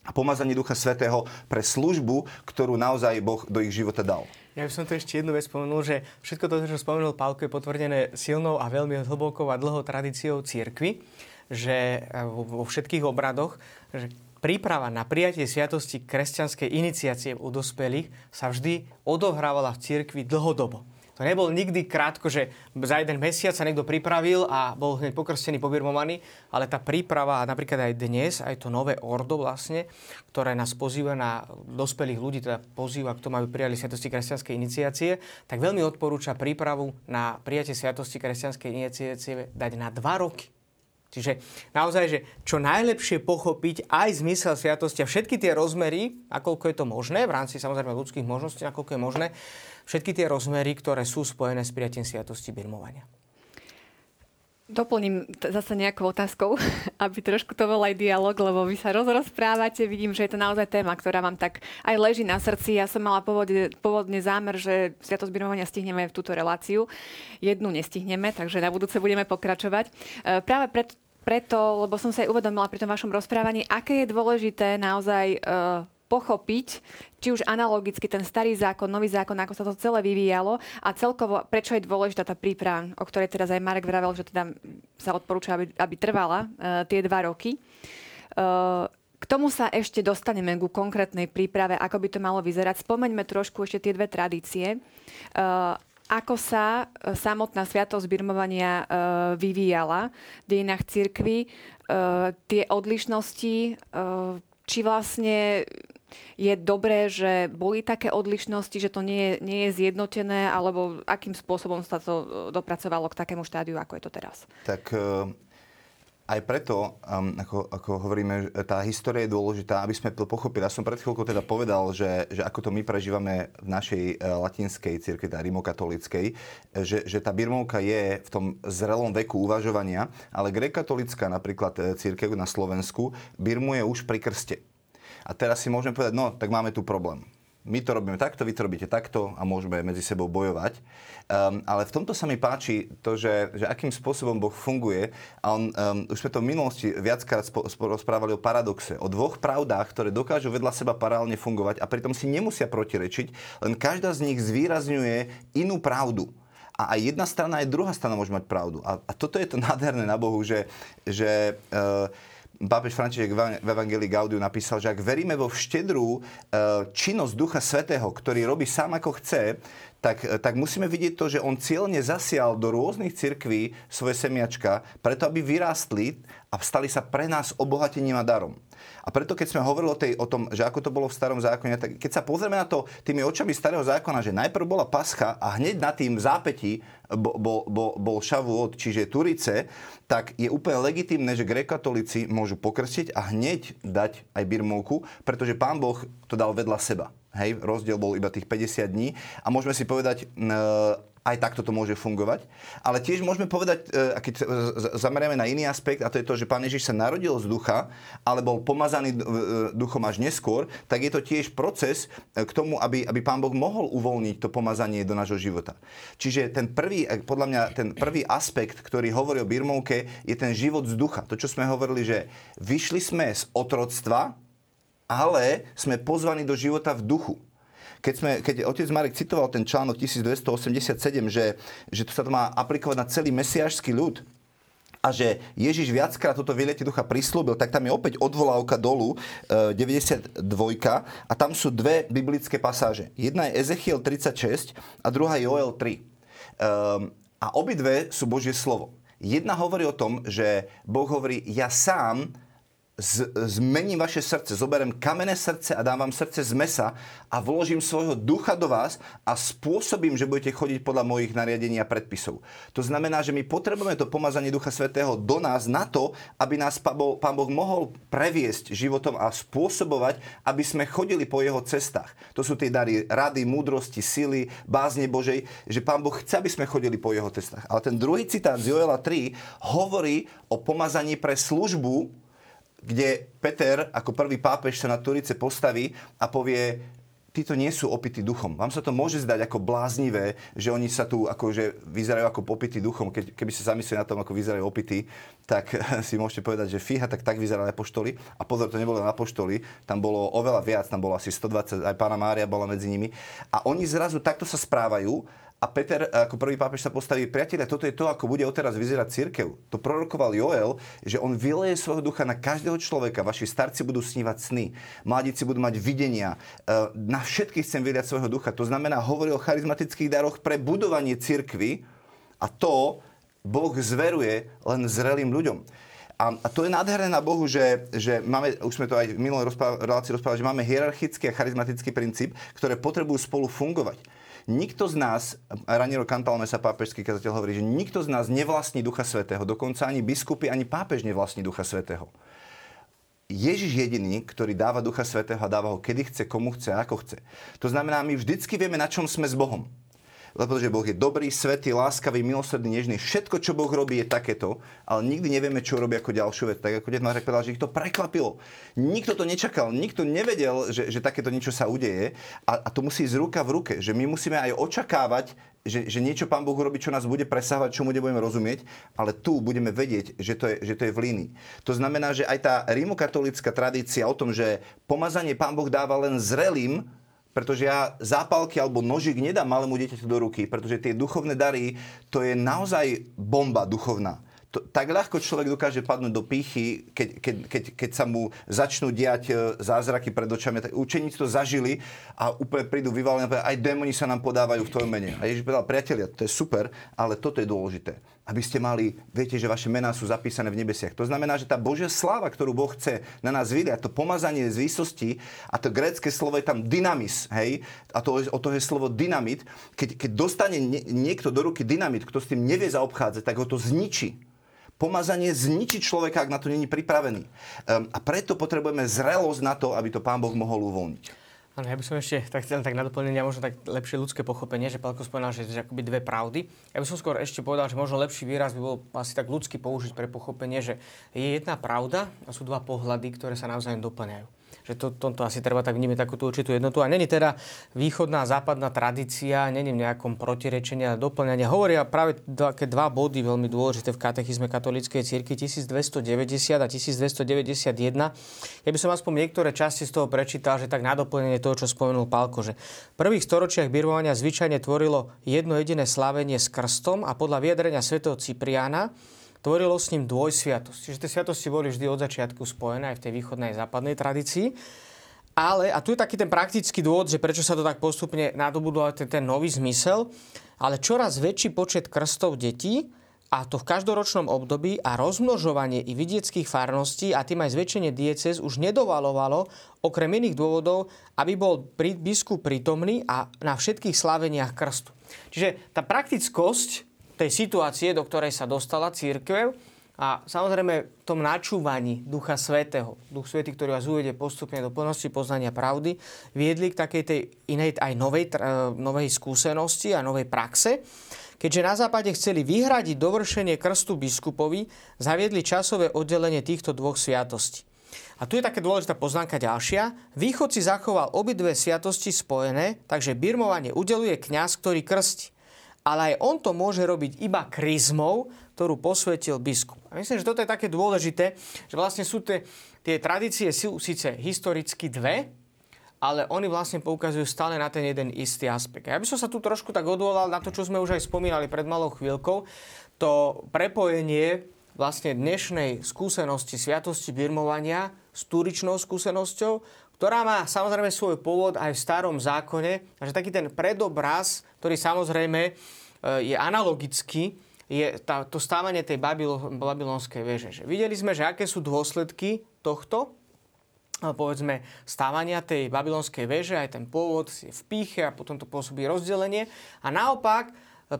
a pomazanie Ducha Svetého pre službu, ktorú naozaj Boh do ich života dal. Ja by som tu ešte jednu vec spomenul, že všetko to, čo spomenul Pálko, je potvrdené silnou a veľmi hlbokou a dlhou tradíciou církvy, že e, vo všetkých obradoch, že príprava na prijatie sviatosti kresťanskej iniciácie u dospelých sa vždy odohrávala v cirkvi dlhodobo. To nebol nikdy krátko, že za jeden mesiac sa niekto pripravil a bol hneď pokrstený, pobirmovaný, ale tá príprava, napríklad aj dnes, aj to nové ordo vlastne, ktoré nás pozýva na dospelých ľudí, teda pozýva k tomu, aby prijali Sviatosti kresťanskej iniciácie, tak veľmi odporúča prípravu na prijatie Sviatosti kresťanskej iniciácie dať na dva roky. Čiže naozaj, že čo najlepšie pochopiť aj zmysel sviatosti a všetky tie rozmery, nakoľko je to možné, v rámci samozrejme ľudských možností, nakoľko je možné, všetky tie rozmery, ktoré sú spojené s prijatím sviatosti birmovania. Doplním t- zase nejakou otázkou, aby trošku to bol aj dialog, lebo vy sa rozprávate, vidím, že je to naozaj téma, ktorá vám tak aj leží na srdci. Ja som mala pôvodne, pôvodne zámer, že Sviatosť birmovania stihneme v túto reláciu. Jednu nestihneme, takže na budúce budeme pokračovať. E, práve preto, preto, lebo som sa aj uvedomila pri tom vašom rozprávaní, aké je dôležité naozaj e, pochopiť, či už analogicky ten starý zákon, nový zákon, ako sa to celé vyvíjalo a celkovo, prečo je dôležitá tá príprava, o ktorej teraz aj Marek vravel, že teda sa odporúča, aby, aby trvala uh, tie dva roky. Uh, k tomu sa ešte dostaneme ku konkrétnej príprave, ako by to malo vyzerať. Spomeňme trošku ešte tie dve tradície. Uh, ako sa samotná sviatosť birmovania vyvíjala v dejinách cirkvi, uh, tie odlišnosti, či vlastne je dobré, že boli také odlišnosti, že to nie je, nie je zjednotené, alebo akým spôsobom sa to e, dopracovalo k takému štádiu, ako je to teraz? Tak e, aj preto, ako, ako hovoríme, tá história je dôležitá, aby sme to pochopili. Ja som pred chvíľkou teda povedal, že, že ako to my prežívame v našej uh, latinskej cirkvi, tá rimokatolíckej, že, že tá birmovka je v tom zrelom veku uvažovania, ale grekatolická napríklad církev na Slovensku birmuje už pri krste. A teraz si môžeme povedať, no, tak máme tu problém. My to robíme takto, vy to robíte takto a môžeme medzi sebou bojovať. Um, ale v tomto sa mi páči to, že, že akým spôsobom Boh funguje. A on, um, už sme to v minulosti viackrát spo, spo, rozprávali o paradoxe. O dvoch pravdách, ktoré dokážu vedľa seba paralelne fungovať a pritom si nemusia protirečiť, len každá z nich zvýrazňuje inú pravdu a aj jedna strana, aj druhá strana môže mať pravdu. A, a toto je to nádherné na Bohu, že, že uh, pápež František v Evangelii Gaudiu napísal, že ak veríme vo vštedrú e, činnosť Ducha Svetého, ktorý robí sám ako chce, tak, e, tak musíme vidieť to, že on cieľne zasial do rôznych cirkví svoje semiačka, preto aby vyrástli a stali sa pre nás obohatením a darom. A preto, keď sme hovorili o, tej, o tom, že ako to bolo v starom zákone, tak keď sa pozrieme na to tými očami starého zákona, že najprv bola pascha a hneď na tým zápetí bol, bol, bol, bol šavuot, čiže Turice, tak je úplne legitimné, že grekatolíci môžu pokrstiť a hneď dať aj birmovku, pretože pán Boh to dal vedľa seba. Hej, rozdiel bol iba tých 50 dní a môžeme si povedať, aj takto to môže fungovať. Ale tiež môžeme povedať, e, a keď zameriame na iný aspekt, a to je to, že Pán Ježiš sa narodil z ducha, ale bol pomazaný e, duchom až neskôr, tak je to tiež proces e, k tomu, aby, aby Pán Boh mohol uvoľniť to pomazanie do nášho života. Čiže ten prvý, podľa mňa, ten prvý aspekt, ktorý hovorí o birmovke, je ten život z ducha. To, čo sme hovorili, že vyšli sme z otroctva, ale sme pozvaní do života v duchu keď, sme, keď otec Marek citoval ten článok 1287, že, že to sa to má aplikovať na celý mesiášsky ľud, a že Ježiš viackrát toto vyletie ducha prislúbil, tak tam je opäť odvolávka dolu, e, 92, a tam sú dve biblické pasáže. Jedna je Ezechiel 36 a druhá Joel 3. E, a obidve sú Božie slovo. Jedna hovorí o tom, že Boh hovorí, ja sám z, zmením vaše srdce, zoberiem kamenné srdce a dám vám srdce z mesa a vložím svojho ducha do vás a spôsobím, že budete chodiť podľa mojich nariadení a predpisov. To znamená, že my potrebujeme to pomazanie Ducha Svetého do nás na to, aby nás Pán Boh mohol previesť životom a spôsobovať, aby sme chodili po jeho cestách. To sú tie dary rady, múdrosti, sily, bázne Božej, že Pán Boh chce, aby sme chodili po jeho cestách. Ale ten druhý citát z Joela 3 hovorí o pomazaní pre službu, kde Peter ako prvý pápež sa na Turice postaví a povie, títo nie sú opití duchom. Vám sa to môže zdať ako bláznivé, že oni sa tu akože vyzerajú ako popití duchom. Keď, keby ste zamysleli na tom, ako vyzerajú opití, tak si môžete povedať, že fíha, tak tak vyzerali apoštoli. A pozor, to nebolo na apoštoli, tam bolo oveľa viac, tam bolo asi 120, aj pána Mária bola medzi nimi. A oni zrazu takto sa správajú a Peter ako prvý pápež sa postaví, priatelia, toto je to, ako bude odteraz vyzerať církev. To prorokoval Joel, že on vyleje svojho ducha na každého človeka. Vaši starci budú snívať sny, mladíci budú mať videnia. E, na všetkých chcem vyliať svojho ducha. To znamená, hovorí o charizmatických daroch pre budovanie církvy a to Boh zveruje len zrelým ľuďom. A, a to je nádherné na Bohu, že, že máme, už sme to aj v minulej relácii rozprávali, že máme hierarchický a charizmatický princíp, ktoré potrebujú spolu fungovať nikto z nás, Raniero Cantalme sa pápežský kazateľ hovorí, že nikto z nás nevlastní Ducha Svetého, dokonca ani biskupy, ani pápež nevlastní Ducha Svetého. Ježiš jediný, ktorý dáva Ducha Svetého a dáva ho kedy chce, komu chce a ako chce. To znamená, my vždycky vieme, na čom sme s Bohom lebo že Boh je dobrý, svetý, láskavý, milosrdný, nežný. Všetko, čo Boh robí, je takéto, ale nikdy nevieme, čo robí ako ďalšiu vec. Tak ako deť Marek povedal, že ich to prekvapilo. Nikto to nečakal, nikto nevedel, že, že takéto niečo sa udeje a, a to musí ísť ruka v ruke, že my musíme aj očakávať, že, že niečo Pán Boh urobí, čo nás bude presahovať, čo mu nebudeme rozumieť, ale tu budeme vedieť, že to je, že to je v línii. To znamená, že aj tá rímokatolická tradícia o tom, že pomazanie Pán Boh dáva len zrelým, pretože ja zápalky alebo nožik nedám malému dieťaťu do ruky, pretože tie duchovné dary, to je naozaj bomba duchovná. To, tak ľahko človek dokáže padnúť do pýchy, keď, keď, keď, keď sa mu začnú diať e, zázraky pred očami. Tak učeníci to zažili a úplne prídu vyvalení aj démoni sa nám podávajú v tvojom mene. A Ježiš povedal, priatelia, to je super, ale toto je dôležité aby ste mali, viete, že vaše mená sú zapísané v nebesiach. To znamená, že tá Božia sláva, ktorú Boh chce na nás vyliať, to pomazanie z výsosti, a to grécké slovo je tam dynamis, hej, a to, o to je slovo dynamit, keď, keď dostane niekto do ruky dynamit, kto s tým nevie zaobchádzať, tak ho to zničí. Pomazanie zničí človeka, ak na to není pripravený. Um, a preto potrebujeme zrelosť na to, aby to Pán Boh mohol uvoľniť. Áno, ja by som ešte tak chcel tak na doplnenie, možno tak lepšie ľudské pochopenie, že Pálko spomenal, že akoby dve pravdy. Ja by som skôr ešte povedal, že možno lepší výraz by bol asi tak ľudsky použiť pre pochopenie, že je jedna pravda a sú dva pohľady, ktoré sa navzájom doplňajú že to, tomto asi treba tak vnímať takúto určitú jednotu. A není teda východná západná tradícia, není v nejakom protirečení a doplňaní. Hovoria práve také dva body veľmi dôležité v katechizme katolíckej cirky 1290 a 1291. Ja by som aspoň niektoré časti z toho prečítal, že tak na doplnenie toho, čo spomenul Pálko, že v prvých storočiach birmovania zvyčajne tvorilo jedno jediné slávenie s krstom a podľa vyjadrenia svätého Cipriana tvorilo s ním dvojsviatosť. Čiže tie sviatosti boli vždy od začiatku spojené aj v tej východnej a západnej tradícii. Ale, a tu je taký ten praktický dôvod, že prečo sa to tak postupne nadobudol ten, ten nový zmysel, ale čoraz väčší počet krstov detí, a to v každoročnom období a rozmnožovanie i vidieckých farností a tým aj zväčšenie dieces už nedovalovalo okrem iných dôvodov, aby bol biskup prítomný a na všetkých sláveniach krstu. Čiže tá praktickosť tej situácie, do ktorej sa dostala církev a samozrejme v tom načúvaní Ducha Svetého, Duch Svetý, ktorý vás uvede postupne do plnosti poznania pravdy, viedli k takej tej inej aj novej, novej skúsenosti a novej praxe. Keďže na západe chceli vyhradiť dovršenie krstu biskupovi, zaviedli časové oddelenie týchto dvoch sviatostí. A tu je také dôležitá poznámka ďalšia. Východ si zachoval obidve sviatosti spojené, takže birmovanie udeluje kňaz, ktorý krsti ale aj on to môže robiť iba kryzmou, ktorú posvetil biskup. A myslím, že toto je také dôležité, že vlastne sú tie, tie tradície sú síce historicky dve, ale oni vlastne poukazujú stále na ten jeden istý aspekt. Ja by som sa tu trošku tak odvolal na to, čo sme už aj spomínali pred malou chvíľkou, to prepojenie vlastne dnešnej skúsenosti sviatosti birmovania s turičnou skúsenosťou, ktorá má samozrejme svoj pôvod aj v starom zákone, a že taký ten predobraz, ktorý samozrejme e, je analogický, je tá, to stávanie tej babylonskej veže. Že videli sme, že aké sú dôsledky tohto, povedzme, stávania tej babylonskej veže, aj ten pôvod je v píche a potom to pôsobí rozdelenie. A naopak,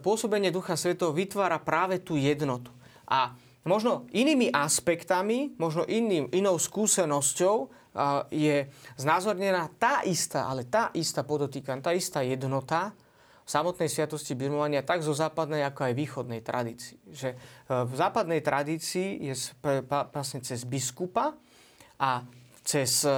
pôsobenie Ducha Svetého vytvára práve tú jednotu. A možno inými aspektami, možno iným, inou skúsenosťou je znázornená tá istá, ale tá istá podotýka, tá istá jednota v samotnej sviatosti birmovania tak zo západnej, ako aj východnej tradícii. Že e, v západnej tradícii je vlastne cez biskupa a cez, e,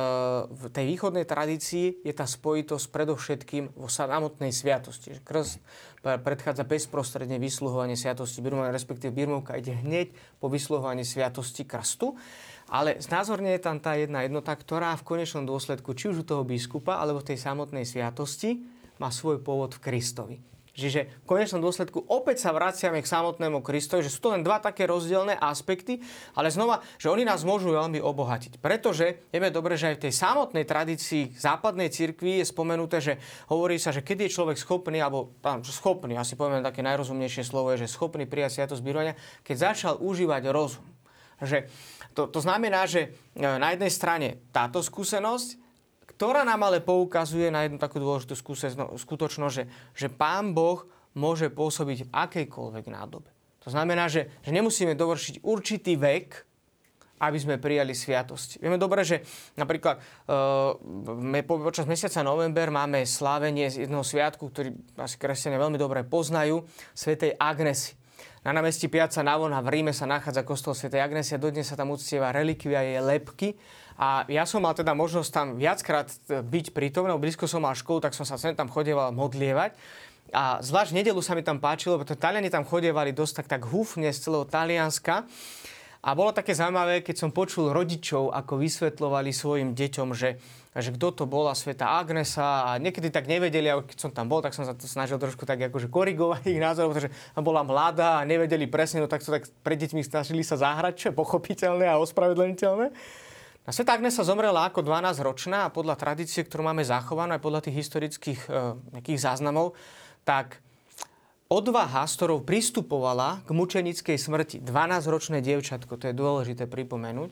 v tej východnej tradícii je tá spojitosť predovšetkým vo samotnej sviatosti. Krst predchádza bezprostredne vysluhovanie sviatosti birmovania, respektíve birmovka ide hneď po vysluhovaní sviatosti krstu. Ale znázorne je tam tá jedna jednota, ktorá v konečnom dôsledku, či už u toho biskupa, alebo v tej samotnej sviatosti, má svoj pôvod v Kristovi. Čiže v konečnom dôsledku opäť sa vraciame k samotnému Kristovi, že sú to len dva také rozdielne aspekty, ale znova, že oni nás môžu veľmi obohatiť. Pretože vieme dobre, že aj v tej samotnej tradícii západnej cirkvi je spomenuté, že hovorí sa, že keď je človek schopný, alebo tam, schopný, asi poviem také najrozumnejšie slovo je, že schopný prijať sviatosť zbývania, keď začal užívať rozum. Že to, to znamená, že e, na jednej strane táto skúsenosť, ktorá nám ale poukazuje na jednu takú dôležitú skutočnosť, že, že Pán Boh môže pôsobiť v akejkoľvek nádobe. To znamená, že, že nemusíme dovršiť určitý vek, aby sme prijali sviatosť. Vieme dobre, že napríklad uh, počas mesiaca november máme slávenie jedného sviatku, ktorý asi kresťania veľmi dobre poznajú, svätej Agnesy. Na námestí Piazza Navona v Ríme sa nachádza kostol Sv. Agnesia, dodnes sa tam uctieva relikvia jej lepky. A ja som mal teda možnosť tam viackrát e, byť prítomný, blízko som mal školu, tak som sa sem tam chodieval modlievať. A zvlášť nedelu sa mi tam páčilo, pretože Taliani tam chodievali dosť tak, tak húfne z celého Talianska. A bolo také zaujímavé, keď som počul rodičov, ako vysvetlovali svojim deťom, že že kto to bola Sveta Agnesa a niekedy tak nevedeli, ale keď som tam bol, tak som sa to snažil trošku tak akože korigovať ich názor, pretože bola mladá a nevedeli presne, no tak to tak pred deťmi snažili sa zahrať, čo je pochopiteľné a ospravedlniteľné. A Sveta Agnesa zomrela ako 12-ročná a podľa tradície, ktorú máme zachovanú aj podľa tých historických e, nejakých záznamov, tak odvaha, s ktorou pristupovala k mučenickej smrti, 12-ročné dievčatko, to je dôležité pripomenúť,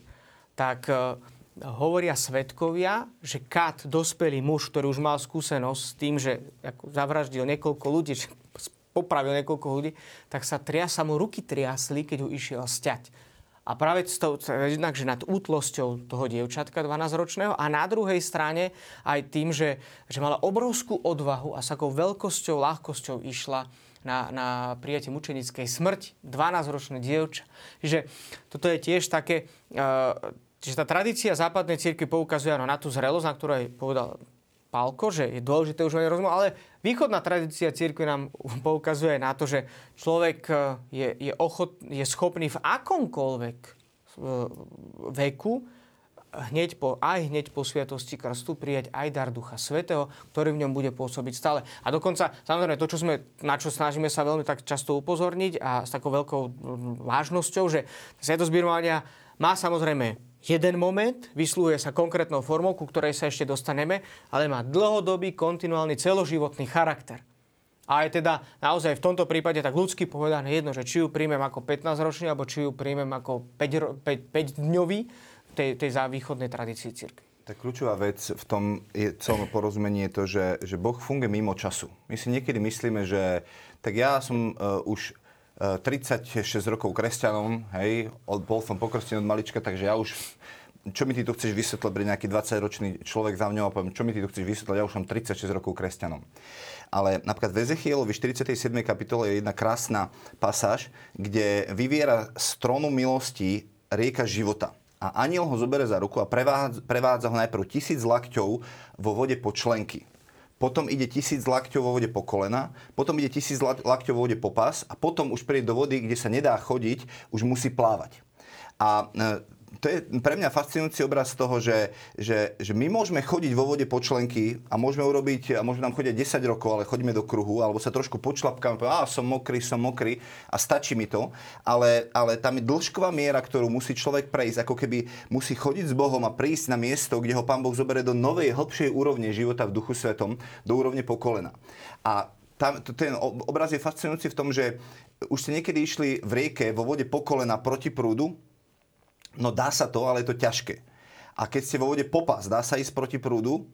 tak e, hovoria svetkovia, že Kat, dospelý muž, ktorý už mal skúsenosť s tým, že zavraždil niekoľko ľudí, že popravil niekoľko ľudí, tak sa triasa mu ruky triasli, keď ho išiel sťať. A práve to, že nad útlosťou toho dievčatka 12-ročného a na druhej strane aj tým, že, že mala obrovskú odvahu a s akou veľkosťou, ľahkosťou išla na, na prijatie mučenickej smrti. 12-ročné dievča. Čiže toto je tiež také... Čiže tá tradícia západnej cirkvi poukazuje na tú zrelosť, na ktorej povedal Pálko, že je dôležité už rozum, ale východná tradícia cirkvi nám poukazuje na to, že človek e, je, je, ochot, je schopný v akomkoľvek e, veku hneď po, aj hneď po sviatosti krstu prijať aj dar Ducha Svetého, ktorý v ňom bude pôsobiť stále. A dokonca, samozrejme, to, čo sme, na čo snažíme sa veľmi tak často upozorniť a s takou veľkou vážnosťou, že sviatosť má samozrejme jeden moment, vyslúhuje sa konkrétnou formou, ku ktorej sa ešte dostaneme, ale má dlhodobý, kontinuálny, celoživotný charakter. A je teda naozaj v tomto prípade tak ľudsky povedané jedno, že či ju príjmem ako 15-ročný, alebo či ju príjmem ako 5-dňový v tej, tej východnej tradícii cirkvi. Tak kľúčová vec v tom je celom porozumenie je to, že, že Boh funguje mimo času. My si niekedy myslíme, že tak ja som uh, už 36 rokov kresťanom, hej, bol som pokrstený od malička, takže ja už čo mi ty tu chceš vysvetľať pre nejaký 20-ročný človek za mňou a poviem, čo mi ty tu chceš vysvetľať, ja už som 36 rokov kresťanom. Ale napríklad v Ezechielovi 47. kapitole je jedna krásna pasáž, kde vyviera z trónu milosti rieka života. A aniel ho zobere za ruku a prevádza, ho najprv tisíc lakťov vo vode po členky potom ide tisíc lakťov vo vode po kolena, potom ide tisíc lakťov vo vode po pás a potom už príde do vody, kde sa nedá chodiť, už musí plávať. A e, to je pre mňa fascinujúci obraz toho, že, že, že my môžeme chodiť vo vode po členky a môžeme urobiť, a môžeme nám chodiť 10 rokov, ale chodíme do kruhu, alebo sa trošku počlapkáme, a som mokrý, som mokrý. A stačí mi to, ale, ale tam je dĺžková miera, ktorú musí človek prejsť, ako keby musí chodiť s Bohom a prísť na miesto, kde ho Pán Boh zoberie do novej, hĺbšej úrovne života v duchu svetom, do úrovne po kolena. A tam, ten obraz je fascinujúci v tom, že už ste niekedy išli v rieke vo vode po kolena proti prúdu, No dá sa to, ale je to ťažké. A keď ste vo vode popas, dá sa ísť proti prúdu?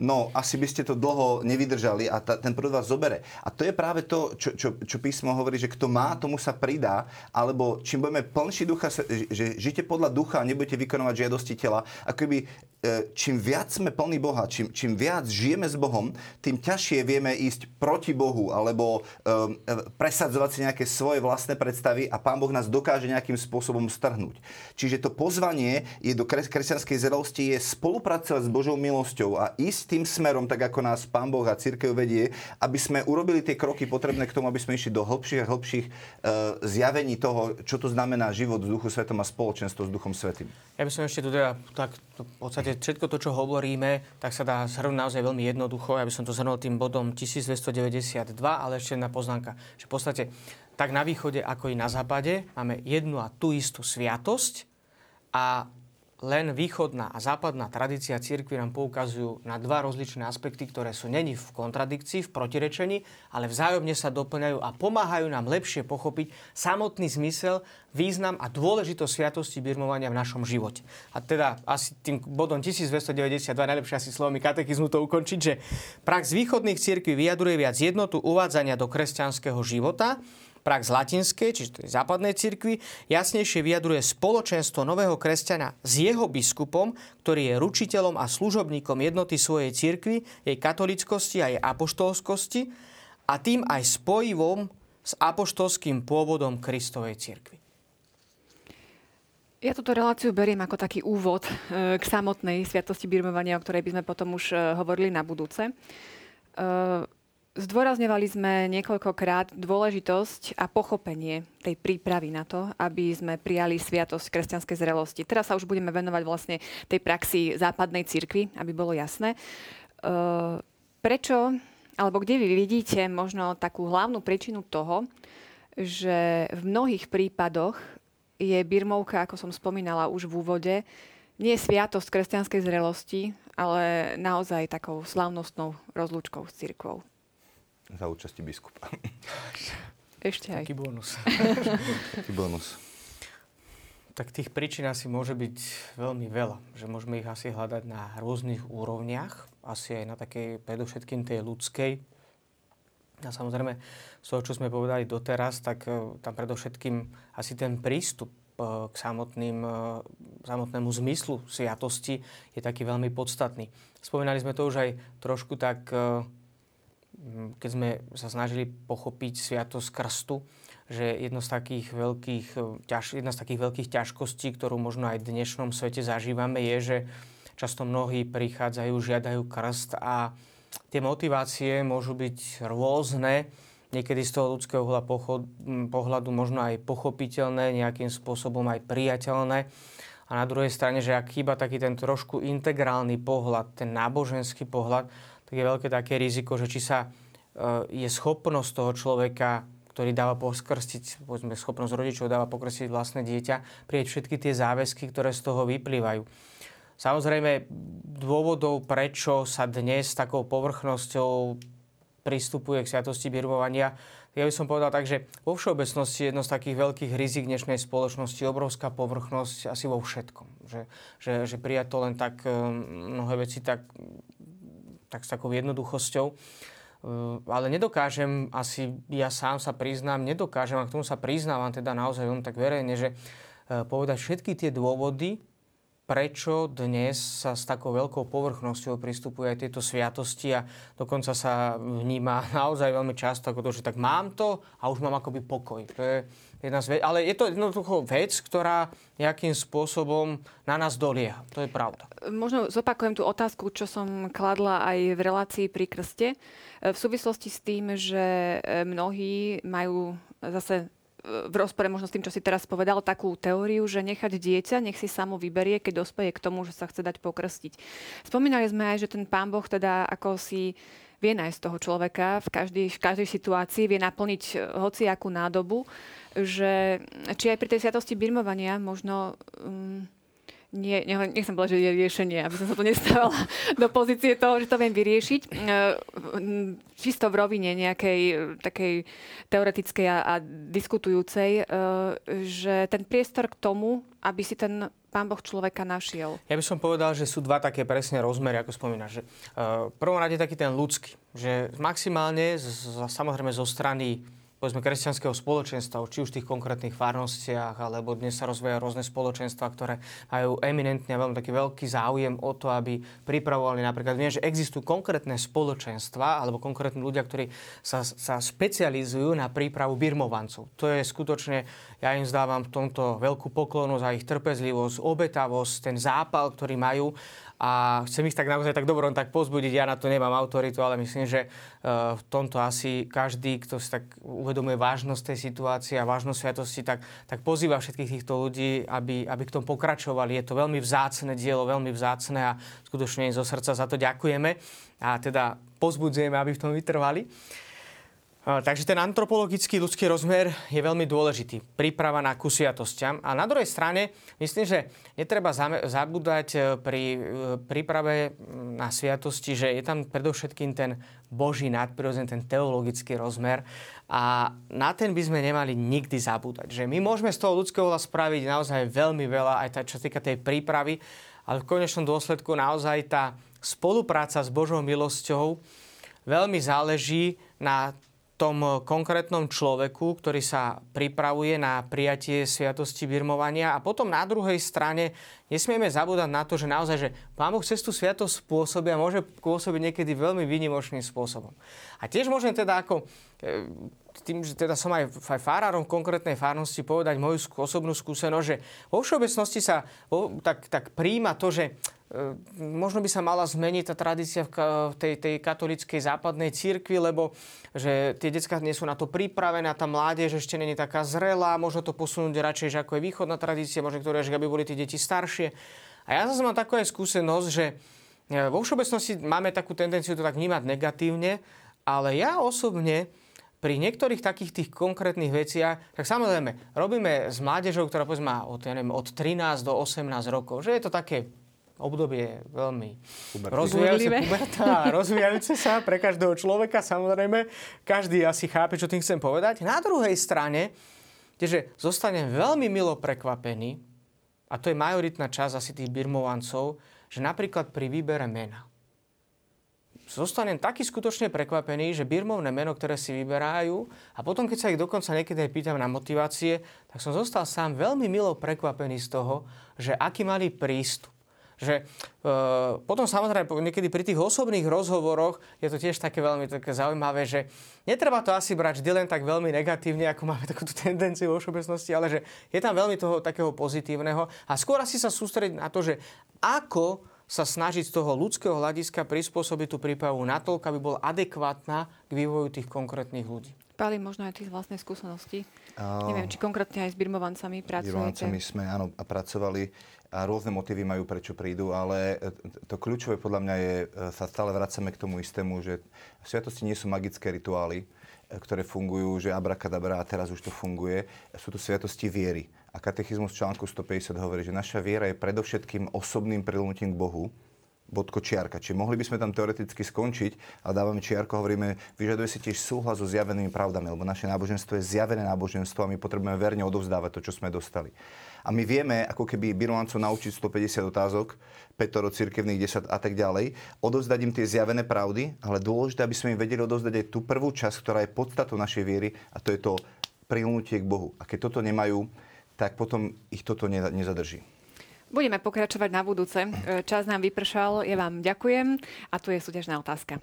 no asi by ste to dlho nevydržali a ta, ten prúd vás zobere. A to je práve to, čo, čo, čo písmo hovorí, že kto má, tomu sa pridá, alebo čím budeme plnší ducha, že žite podľa ducha a nebudete vykonovať žiadosti tela, ako by E, čím viac sme plní Boha, čím, čím viac žijeme s Bohom, tým ťažšie vieme ísť proti Bohu alebo um, presadzovať si nejaké svoje vlastné predstavy a Pán Boh nás dokáže nejakým spôsobom strhnúť. Čiže to pozvanie je do kres- kresťanskej zrelosti je spolupracovať s Božou milosťou a ísť tým smerom, tak ako nás Pán Boh a církev vedie, aby sme urobili tie kroky potrebné k tomu, aby sme išli do hĺbších a hĺbších uh, zjavení toho, čo to znamená život v Duchu Svetom a spoločenstvo s Duchom Svetým. Ja by som ešte tu teda tak v podstate podstate všetko to, čo hovoríme, tak sa dá zhrnúť naozaj veľmi jednoducho. Ja by som to zhrnul tým bodom 1292, ale ešte jedna poznámka, že v podstate tak na východe, ako i na západe máme jednu a tú istú sviatosť a len východná a západná tradícia cirkvi nám poukazujú na dva rozličné aspekty, ktoré sú není v kontradikcii, v protirečení, ale vzájomne sa doplňajú a pomáhajú nám lepšie pochopiť samotný zmysel, význam a dôležitosť sviatosti birmovania v našom živote. A teda asi tým bodom 1292 najlepšie asi slovami katechizmu to ukončiť, že prax východných cirkví vyjadruje viac jednotu uvádzania do kresťanského života, prax latinskej, čiže tej západnej cirkvi, jasnejšie vyjadruje spoločenstvo nového kresťana s jeho biskupom, ktorý je ručiteľom a služobníkom jednoty svojej cirkvi, jej katolickosti a jej apoštolskosti a tým aj spojivom s apoštolským pôvodom Kristovej cirkvi. Ja túto reláciu beriem ako taký úvod e, k samotnej sviatosti birmovania, o ktorej by sme potom už e, hovorili na budúce. Zdôrazňovali sme niekoľkokrát dôležitosť a pochopenie tej prípravy na to, aby sme prijali sviatosť kresťanskej zrelosti. Teraz sa už budeme venovať vlastne tej praxi západnej cirkvi, aby bolo jasné. E, prečo, alebo kde vy vidíte možno takú hlavnú príčinu toho, že v mnohých prípadoch je birmovka, ako som spomínala už v úvode, nie sviatosť kresťanskej zrelosti, ale naozaj takou slavnostnou rozlúčkou s cirkvou za účasti biskupa. Ešte aj. Taký bonus. Taký bonus. Tak tých príčin asi môže byť veľmi veľa. Že môžeme ich asi hľadať na rôznych úrovniach. Asi aj na takej, predovšetkým tej ľudskej. A samozrejme, z toho, čo sme povedali doteraz, tak e, tam predovšetkým asi ten prístup e, k samotným, e, samotnému zmyslu sviatosti je taký veľmi podstatný. Spomínali sme to už aj trošku tak keď sme sa snažili pochopiť sviatosť krstu, že jedno z takých veľkých, ťaž, jedna z takých veľkých ťažkostí, ktorú možno aj v dnešnom svete zažívame, je, že často mnohí prichádzajú, žiadajú krst a tie motivácie môžu byť rôzne, niekedy z toho ľudského pohľadu možno aj pochopiteľné, nejakým spôsobom aj priateľné. A na druhej strane, že ak chýba taký ten trošku integrálny pohľad, ten náboženský pohľad, tak je veľké také riziko, že či sa e, je schopnosť toho človeka, ktorý dáva pokrstiť, povedzme, schopnosť rodičov dáva pokrstiť vlastné dieťa, prieť všetky tie záväzky, ktoré z toho vyplývajú. Samozrejme, dôvodov, prečo sa dnes takou povrchnosťou pristupuje k sviatosti birmovania, ja by som povedal tak, že vo všeobecnosti jedno z takých veľkých rizik dnešnej spoločnosti obrovská povrchnosť asi vo všetkom. Že, že, že prijať to len tak e, mnohé veci tak tak s takou jednoduchosťou. E, ale nedokážem, asi ja sám sa priznám, nedokážem, a k tomu sa priznávam teda naozaj veľmi tak verejne, že e, povedať všetky tie dôvody, prečo dnes sa s takou veľkou povrchnosťou pristupuje aj tieto sviatosti a dokonca sa vníma naozaj veľmi často ako to, že tak mám to a už mám akoby pokoj. To je jedna z ve- ale je to jednoducho vec, ktorá nejakým spôsobom na nás dolieha. To je pravda. Možno zopakujem tú otázku, čo som kladla aj v relácii pri krste. V súvislosti s tým, že mnohí majú zase v rozpore možno s tým, čo si teraz povedal, takú teóriu, že nechať dieťa, nech si samo vyberie, keď dospeje k tomu, že sa chce dať pokrstiť. Spomínali sme aj, že ten pán Boh teda ako si vie nájsť toho človeka v každej, v každej situácii, vie naplniť eh, hociakú nádobu, že či aj pri tej sviatosti birmovania možno um, nie, nechcem povedať, že je riešenie, aby som sa to nestávala do pozície toho, že to viem vyriešiť. E, čisto v rovine nejakej takej teoretickej a, a diskutujúcej, e, že ten priestor k tomu, aby si ten pán Boh človeka našiel. Ja by som povedal, že sú dva také presne rozmery, ako spomínaš. Že, uh, prvom rade taký ten ľudský, že maximálne, z, samozrejme zo strany povedzme, kresťanského spoločenstva, či už v tých konkrétnych farnostiach, alebo dnes sa rozvíjajú rôzne spoločenstva, ktoré majú eminentne veľmi taký veľký záujem o to, aby pripravovali napríklad, viem, že existujú konkrétne spoločenstva alebo konkrétni ľudia, ktorí sa, sa specializujú na prípravu birmovancov. To je skutočne, ja im zdávam v tomto veľkú poklonu za ich trpezlivosť, obetavosť, ten zápal, ktorý majú a chcem ich tak naozaj tak dobrom tak pozbudiť. Ja na to nemám autoritu, ale myslím, že e, v tomto asi každý, kto si tak uvedomuje vážnosť tej situácie a vážnosť sviatosti, tak, tak pozýva všetkých týchto ľudí, aby, aby k tomu pokračovali. Je to veľmi vzácne dielo, veľmi vzácne a skutočne zo srdca za to ďakujeme a teda pozbudzujeme, aby v tom vytrvali. Takže ten antropologický ľudský rozmer je veľmi dôležitý. Príprava na kusiatostiam. A na druhej strane, myslím, že netreba zabúdať e, pri e, príprave na sviatosti, že je tam predovšetkým ten Boží nadprirodzený, ten teologický rozmer. A na ten by sme nemali nikdy zabúdať. Že my môžeme z toho ľudského spraviť naozaj veľmi veľa, aj tá, čo týka tej prípravy, ale v konečnom dôsledku naozaj tá spolupráca s Božou milosťou veľmi záleží na tom konkrétnom človeku, ktorý sa pripravuje na prijatie sviatosti birmovania. A potom na druhej strane nesmieme zabúdať na to, že naozaj, že Pán Boh cez tú sviatosť spôsobí a môže pôsobiť niekedy veľmi výnimočným spôsobom. A tiež môžem teda ako e, tým, že teda som aj, farárom konkrétnej farnosti povedať moju osobnú skúsenosť, že vo všeobecnosti sa tak, tak príjma to, že možno by sa mala zmeniť tá tradícia v tej, tej katolíckej západnej církvi, lebo že tie detská nie sú na to pripravené a tá mládež ešte není taká zrelá, možno to posunúť radšej, ako je východná tradícia, možno ktoré, že aby boli tie deti staršie. A ja zase mám takú aj skúsenosť, že e, vo všeobecnosti máme takú tendenciu to tak vnímať negatívne, ale ja osobne pri niektorých takých tých konkrétnych veciach, tak samozrejme, robíme s mládežou, ktorá povedzme od, ja neviem, od 13 do 18 rokov, že je to také obdobie veľmi rozvíjajúce, puberta, rozvíjajúce sa pre každého človeka, samozrejme. Každý asi chápe, čo tým chcem povedať. Na druhej strane, že zostanem veľmi milo prekvapený, a to je majoritná časť asi tých birmovancov, že napríklad pri výbere mena. Zostanem taký skutočne prekvapený, že birmovné meno, ktoré si vyberajú, a potom, keď sa ich dokonca niekedy aj pýtam na motivácie, tak som zostal sám veľmi milo prekvapený z toho, že aký mali prístup že e, potom samozrejme niekedy pri tých osobných rozhovoroch je to tiež také veľmi také zaujímavé, že netreba to asi brať vždy len tak veľmi negatívne, ako máme takúto tendenciu vo všeobecnosti, ale že je tam veľmi toho takého pozitívneho a skôr asi sa sústrediť na to, že ako sa snažiť z toho ľudského hľadiska prispôsobiť tú prípravu natoľko, aby bol adekvátna k vývoju tých konkrétnych ľudí. Pali možno aj tých vlastnej skúsenosti. Uh, Neviem, či konkrétne aj s birmovancami pracujete. Birmovancami sme, áno, pracovali a rôzne motívy majú, prečo prídu, ale e, to kľúčové podľa mňa je, e, sa stále vracame k tomu istému, že sviatosti nie sú magické rituály, e, ktoré fungujú, že abrakadabra a teraz už to funguje. Sú to sviatosti viery. A katechizmus článku 150 hovorí, že naša viera je predovšetkým osobným prilnutím k Bohu, bodko čiarka. Čiže mohli by sme tam teoreticky skončiť, ale dávame čiarko, hovoríme, vyžaduje si tiež súhlas so zjavenými pravdami, lebo naše náboženstvo je zjavené náboženstvo a my potrebujeme verne odovzdávať to, čo sme dostali. A my vieme, ako keby Birmovancov naučiť 150 otázok, Petoro cirkevných 10 a tak ďalej, odovzdať im tie zjavené pravdy, ale dôležité, aby sme im vedeli odovzdať aj tú prvú časť, ktorá je podstatou našej viery a to je to prilnutie k Bohu. A keď toto nemajú, tak potom ich toto nezadrží. Budeme pokračovať na budúce. E, čas nám vypršal, ja vám ďakujem a tu je súťažná otázka.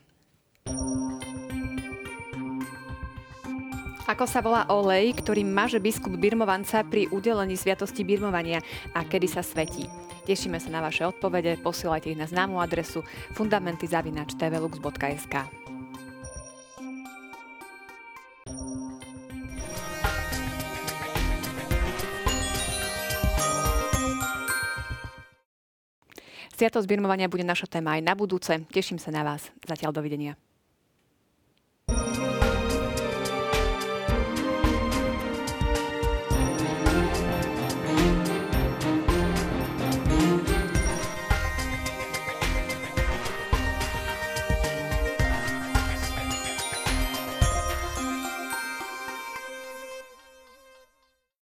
Ako sa volá olej, ktorý maže biskup Birmovanca pri udelení sviatosti birmovania a kedy sa svetí? Tešíme sa na vaše odpovede, posielajte ich na známu adresu fundamentyzavinač.tvlux.sk. Sviatosť birmovania bude naša téma aj na budúce. Teším sa na vás. Zatiaľ dovidenia.